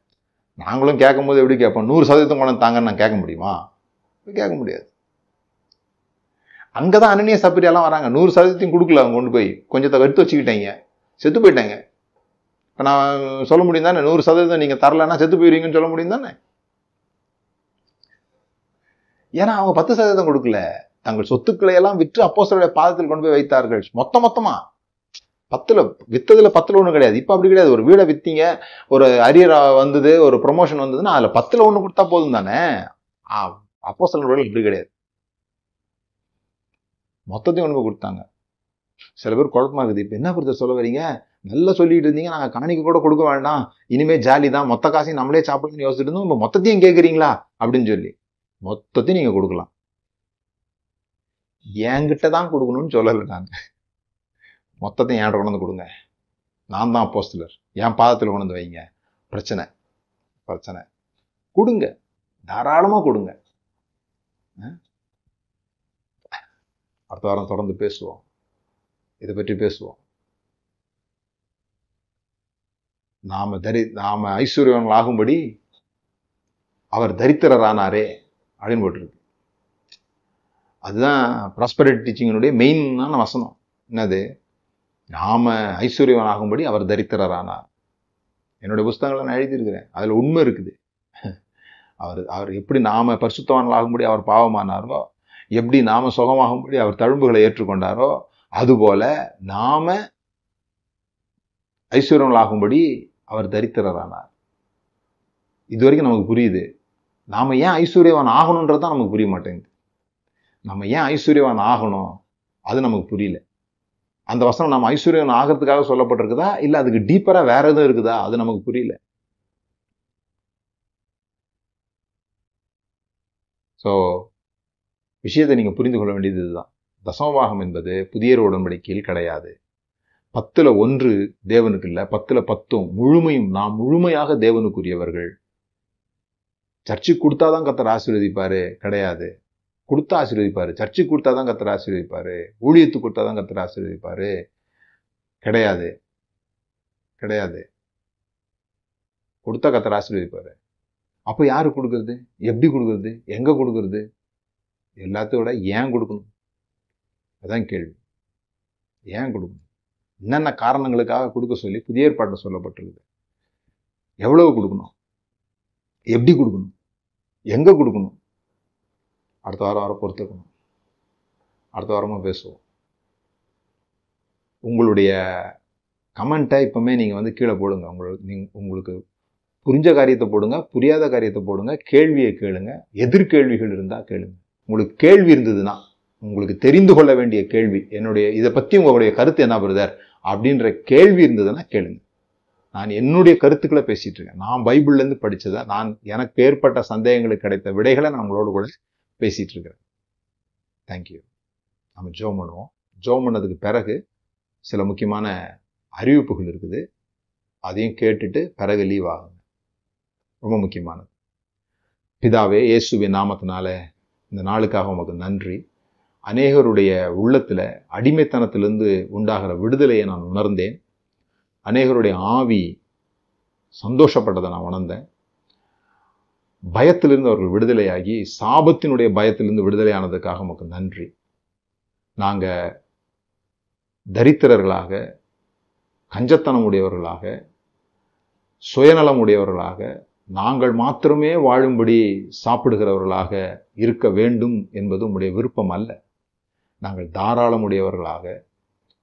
நாங்களும் கேட்கும்போது எப்படி கேட்போம்? நூறு சதவீதம் கொண்டு தாங்கன்னு நான் கேட்க முடியுமா? கேட்க முடியாது. அங்கதான் அனனிய சப்பரியாலாம் வராங்க. நூறு சதவீதத்தையும் கொடுக்கல அவங்க கொண்டு போய். கொஞ்சத்தை எடுத்து வச்சுக்கிட்டீங்க. செத்து போயிட்டாங்க. இப்போ நான் சொல்ல முடியும் தானே? நூறு சதவீதம் நீங்கள் தரலன்னா செத்து போயிடுவீங்கன்னு சொல்ல முடியும் தானே? ஏன்னா அவங்க பத்து சதவீதம் கொடுக்கல. தங்கள் சொத்துக்களை எல்லாம் விற்று அப்போசருடைய பாதத்தில் கொண்டு போய் வைத்தார்கள். மொத்த மொத்தமா. பத்துல வித்ததுல பத்துல ஒண்ணு கிடையாது. இப்ப அப்படி கிடையாது. ஒரு வீடை வித்தீங்க ஒரு அரியர் வந்தது ஒரு ப்ரொமோஷன் வந்ததுன்னா அதுல பத்துல ஒண்ணு கொடுத்தா போதும் தானே? அப்போஸ்தலர்கள் இப்படி கிடையாது. மொத்தத்தையும் கொண்டு போய் கொடுத்தாங்க. சில பேர் குழப்பமாகுது இப்போ என்ன பொறுத்த சொல்ல வரீங்க? நல்லா சொல்லிட்டு இருந்தீங்க. நாங்கள் காணிக்க கூட கொடுக்க வேண்டாம். இனிமே ஜாலி தான். மொத்த காசையும் நம்மளே சாப்பிடணும்னு யோசிச்சுட்டு இருந்தோம். இப்போ மொத்தத்தையும் கேட்குறீங்களா அப்படின்னு சொல்லி. மொத்தத்தையும் நீங்கள் கொடுக்கலாம். என்கிட்ட தான் கொடுக்கணும்னு சொல்லலை நாங்கள் மொத்தத்தையும் என்கிட்ட கொண்டு வந்து கொடுங்க. நான் தான் அப்போஸ்தலர். என் பாதத்தில் கொண்டு வந்து வைங்க. பிரச்சனை. பிரச்சனை. கொடுங்க. தாராளமாக கொடுங்க. அடுத்த வாரம் தொடர்ந்து பேசுவோம். இதை பற்றி பேசுவோம். நாம் தரி நாம ஐஸ்வர்யவான்கள் ஆகும்படி அவர் தரித்திரரானாரே அப்படின்னு போட்டிருக்கு. அதுதான் ப்ராஸ்பரிட்டி டீச்சிங்கினுடைய மெயினான வசனம். என்னது? நாம் ஐஸ்வர்யவன் ஆகும்படி அவர் தரித்திரரானார். என்னுடைய புஸ்தகங்களை நான் எழுதியிருக்கிறேன். அதில் உண்மை இருக்குது. அவர் அவர் எப்படி நாம் பரிசுத்தவான்கள் ஆகும்படி அவர் பாவமானாரோ எப்படி நாம் சுகமாகும்படி அவர் தழும்புகளை ஏற்றுக்கொண்டாரோ அதுபோல நாம ஐஸ்வர்யங்களாகும்படி அவர் தரித்திரரானார். இது வரைக்கும் நமக்கு புரியுது. நாம ஏன் ஐஸ்வர்யவான் ஆகணுன்றது தான் நமக்கு புரிய மாட்டேங்குது. நம்ம ஏன் ஐஸ்வர்யவான் ஆகணும்? அது நமக்கு புரியல. அந்த வசனம் நம்ம ஐஸ்வர்யன் ஆகிறதுக்காக சொல்லப்பட்டிருக்குதா? இல்லை அதுக்கு டீப்பராக வேற எதுவும் இருக்குதா? அது நமக்கு புரியல. ஸோ விஷயத்தை நீங்க புரிந்து கொள்ள வேண்டியது இதுதான். தசமபாகம் என்பது புதிய உடன்படிக்கையில் கிடையாது. பத்துல ஒன்று தேவனுக்கு இல்ல பத்துல பத்தும் முழுமையும் நாம் முழுமையாக தேவனுக்குரியவர்கள். சர்ச்சுக்கு கொடுத்தாதான் கத்தர் ஆசீர்வதிப்பார் கிடையாது. கொடுத்தா ஆசீர்வதிப்பார் சர்ச்சுக்கு கொடுத்தாதான் கத்தர் ஆசீர்வதிப்பார் ஊழியத்துக்கு கொடுத்தாதான் கத்தர் ஆசீர்வதிப்பார் கிடையாது. கிடையாது. கொடுத்தா கத்தர் ஆசீர்வதிப்பார். அப்போ யாரு கொடுக்கறது? எப்படி கொடுக்கறது? எங்க கொடுக்குறது? எல்லாத்தையும் விட ஏன் கொடுக்கணும்? அதான் கேள்வி. ஏன் கொடுக்கணும்? என்னென்ன காரணங்களுக்காக கொடுக்க சொல்லி புதிய ஏற்பாட்டில் சொல்லப்பட்டிருக்குது? எவ்வளவு கொடுக்கணும்? எப்படி கொடுக்கணும்? எங்கே கொடுக்கணும்? அடுத்த வாரம் வர பொறுத்துக்கணும். அடுத்த வாரமாக பேசுவோம். உங்களுடைய கமெண்ட்டை இப்போமே நீங்கள் வந்து கீழே போடுங்க. உங்களுக்கு நீங்கள் உங்களுக்கு புரிஞ்ச காரியத்தை போடுங்க புரியாத காரியத்தை போடுங்க கேள்வியை கேளுங்க எதிர்கேள்விகள் இருந்தால் கேளுங்க. உங்களுக்கு கேள்வி இருந்ததுன்னா உங்களுக்கு தெரிந்து கொள்ள வேண்டிய கேள்வி என்னுடைய இதை பற்றி உங்களுடைய கருத்து என்ன பிரதர் அப்படின்ற கேள்வி இருந்ததுன்னா கேளுங்க. நான் என்னுடைய கருத்துக்களை பேசிட்டு இருக்கேன். நான் பைபிள்லேருந்து படித்ததை நான் எனக்கு ஏற்பட்ட சந்தேகங்களுக்கு கிடைத்த விடைகளை நான் உங்களோட கூட பேசிகிட்டு இருக்கிறேன். தேங்க்யூ நம்ம ஜோம் பண்ணுவோம். ஜோம் பண்ணதுக்கு பிறகு சில முக்கியமான அறிவிப்புகள் இருக்குது. அதையும் கேட்டுட்டு பிறகு லீவ் ஆகுங்க. ரொம்ப முக்கியமானது. பிதாவே இயேசுவின் நாமத்தினால இந்த நாளுக்காக உமக்கு நன்றி. அநேகருடைய உள்ளத்தில் அடிமைத்தனத்திலிருந்து உண்டாகிற விடுதலையை நான் உணர்ந்தேன். அநேகருடைய ஆவி சந்தோஷப்பட்டதை நான் உணர்ந்தேன். பயத்திலிருந்து அவர்கள் விடுதலையாகி சாபத்தினுடைய பயத்திலிருந்து விடுதலையானதுக்காக உமக்கு நன்றி. நாங்கள் தரித்திரர்களாக கஞ்சத்தனம் உடையவர்களாக சுயநலம் உடையவர்களாக நாங்கள் மாத்திரமே வாழும்படி சாப்பிடுகிறவர்களாக இருக்க வேண்டும் என்பது உம்முடைய விருப்பம் அல்ல. நாங்கள் தாராளமுடையவர்களாக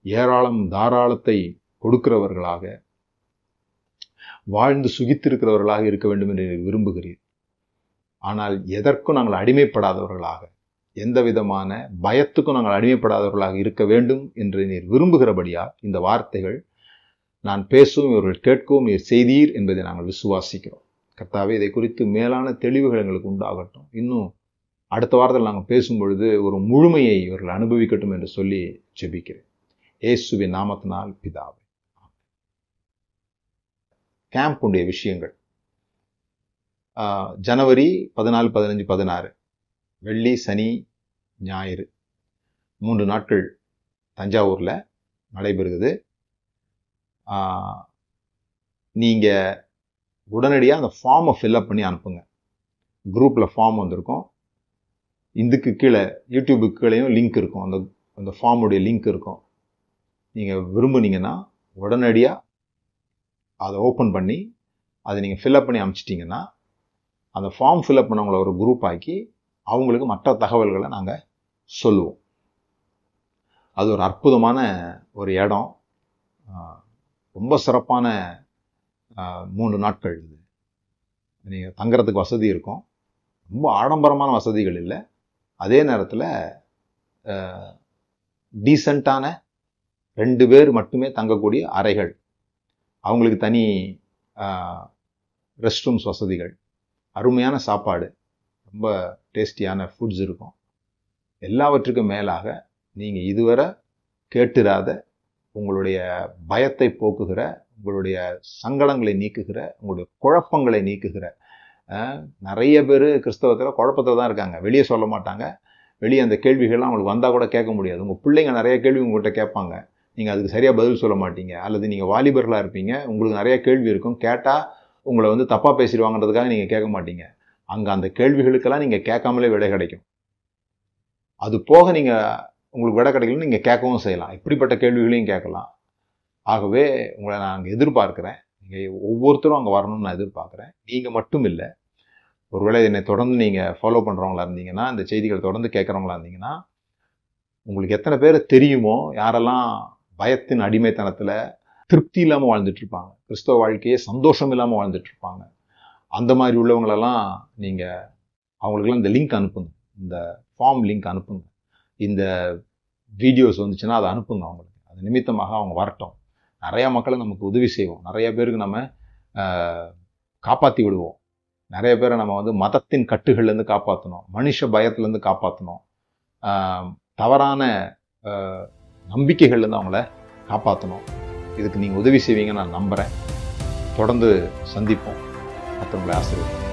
ஏராளம் தாராளத்தை கொடுக்கிறவர்களாக வாழ்ந்து சுகித்திருக்கிறவர்களாக இருக்க வேண்டும் என்று விரும்புகிறீர். ஆனால் எதற்கும் நாங்கள் அடிமைப்படாதவர்களாக எந்த விதமான பயத்துக்கும் நாங்கள் அடிமைப்படாதவர்களாக இருக்க வேண்டும் என்று நீர் விரும்புகிறபடியால் இந்த வார்த்தைகள் நான் பேசவும் இவர்கள் கேட்கவும் நீர் செய்தீர் என்பதை நாங்கள் விசுவாசிக்கிறோம். கர்த்தாவே இதை குறித்து மேலான தெளிவுகள் எங்களுக்கு உண்டாகட்டும். இன்னும் அடுத்த வாரத்தில் நாங்கள் பேசும் பொழுது ஒரு முழுமையை இவர்கள் அனுபவிக்கட்டும் என்று சொல்லி ஜெபிக்கிறேன். இயேசுவின் நாமத்தினால் பிதாவே. கேம்ப் உடைய விஷயங்கள். ஜனவரி பதினாலு பதினஞ்சு பதினாறு. வெள்ளி சனி ஞாயிறு. மூன்று நாட்கள் தஞ்சாவூரில் நடைபெறுகிறது. நீங்கள் உடனடியாக அந்த ஃபார்மை ஃபில்அப் பண்ணி அனுப்புங்க. குரூப்பில் ஃபார்ம் வந்திருக்கும். இதுக்கு கீழே யூடியூபுக்கு கீழேயும் லிங்க் இருக்கும். அந்த அந்த ஃபார்முடைய லிங்க் இருக்கும். நீங்கள் விரும்புனீங்கன்னா உடனடியாக அதை ஓப்பன் பண்ணி அதை நீங்கள் ஃபில்அப் பண்ணி அனுப்பிச்சிட்டிங்கன்னா அந்த ஃபார்ம் ஃபில்அப் பண்ணவங்கள ஒரு குரூப் ஆக்கி அவங்களுக்கு மற்ற தகவல்களை நாங்கள் சொல்லுவோம். அது ஒரு அற்புதமான ஒரு இடம். ரொம்ப சிறப்பான மூன்று நாட்கள் இது. நீங்கள் தங்குறதுக்கு வசதி இருக்கும். ரொம்ப ஆடம்பரமான வசதிகள் இல்லை. அதே நேரத்தில் டீசெண்டான ரெண்டு பேர் மட்டுமே தங்கக்கூடிய அறைகள். அவங்களுக்கு தனி ரெஸ்ட் ரூம்ஸ் வசதிகள். அருமையான சாப்பாடு. ரொம்ப டேஸ்டியான ஃபுட்ஸ் இருக்கும். எல்லாவற்றுக்கும் மேலாக நீங்கள் இதுவரை கேட்டுராத உங்களுடைய பயத்தை போக்குகிற உங்களுடைய சங்கடங்களை நீக்குகிற உங்களுடைய குழப்பங்களை நீக்குகிற நிறைய பேர் கிறிஸ்தவத்தில் குழப்பத்தில் தான் இருக்காங்க. வெளியே சொல்ல மாட்டாங்க. வெளியே அந்த கேள்விகள்லாம் அவங்களுக்கு வந்தால் கூட கேட்க முடியாது. உங்கள் பிள்ளைங்க நிறைய கேள்வி உங்கள்கிட்ட கேட்பாங்க. நீங்கள் அதுக்கு சரியாக பதில் சொல்ல மாட்டீங்க. அல்லது நீங்கள் வாலிபர்களாக இருப்பீங்க. உங்களுக்கு நிறைய கேள்வி இருக்கும். கேட்டால் உங்களை வந்து தப்பாக பேசிடுவாங்கன்றதுக்காக நீங்கள் கேட்க மாட்டீங்க. அங்கே அந்த கேள்விகளுக்கெல்லாம் நீங்கள் கேட்காமலே விடை கிடைக்கும். அது போக நீங்கள் உங்களுக்கு விடை கிடைக்கலன்னு நீங்கள் கேட்கவும் செய்யலாம். இப்படிப்பட்ட கேள்விகளையும் கேட்கலாம். ஆகவே உங்களை நான் அங்கே எதிர்பார்க்குறேன். நீங்கள் ஒவ்வொருத்தரும் அங்கே வரணும்னு நான் எதிர்பார்க்குறேன். நீங்கள் மட்டும் இல்லை. ஒருவேளை என்னை தொடர்ந்து நீங்கள் ஃபாலோ பண்ணுறவங்களா இருந்தீங்கன்னா இந்த செய்திகளை தொடர்ந்து கேட்குறவங்களா இருந்தீங்கன்னா உங்களுக்கு எத்தனை பேர் தெரியுமோ யாரெல்லாம் பயத்தின் அடிமைத்தனத்தில் திருப்தி இல்லாமல் வாழ்ந்துட்டுருப்பாங்க கிறிஸ்தவ வாழ்க்கையே சந்தோஷம் இல்லாமல் வாழ்ந்துட்டு இருப்பாங்க அந்த மாதிரி உள்ளவங்களெல்லாம் நீங்கள் அவங்களுக்கெல்லாம் இந்த லிங்க் அனுப்புங்க. இந்த ஃபார்ம் லிங்க் அனுப்புங்க. இந்த வீடியோஸ் வந்துச்சுன்னா அதை அனுப்புங்க அவங்களுக்கு. அது நிமித்தமாக அவங்க வரட்டும். நிறைய மக்களை நமக்கு உதவி செய்வோம். நிறைய பேருக்கு நம்ம காப்பாற்றி விடுவோம். நிறைய பேரை நம்ம வந்து மதத்தின் கட்டுகள்லேருந்து காப்பாற்றணும் மனுஷ பயத்துலேருந்து காப்பாற்றணும் தவறான நம்பிக்கைகள்லேருந்து அவங்கள காப்பாற்றணும் இதுக்கு நீங்கள் உதவி செய்வீங்கன்னு நான் நம்புகிறேன் தொடர்ந்து சந்திப்போம். மற்றவங்களை ஆசிரியர்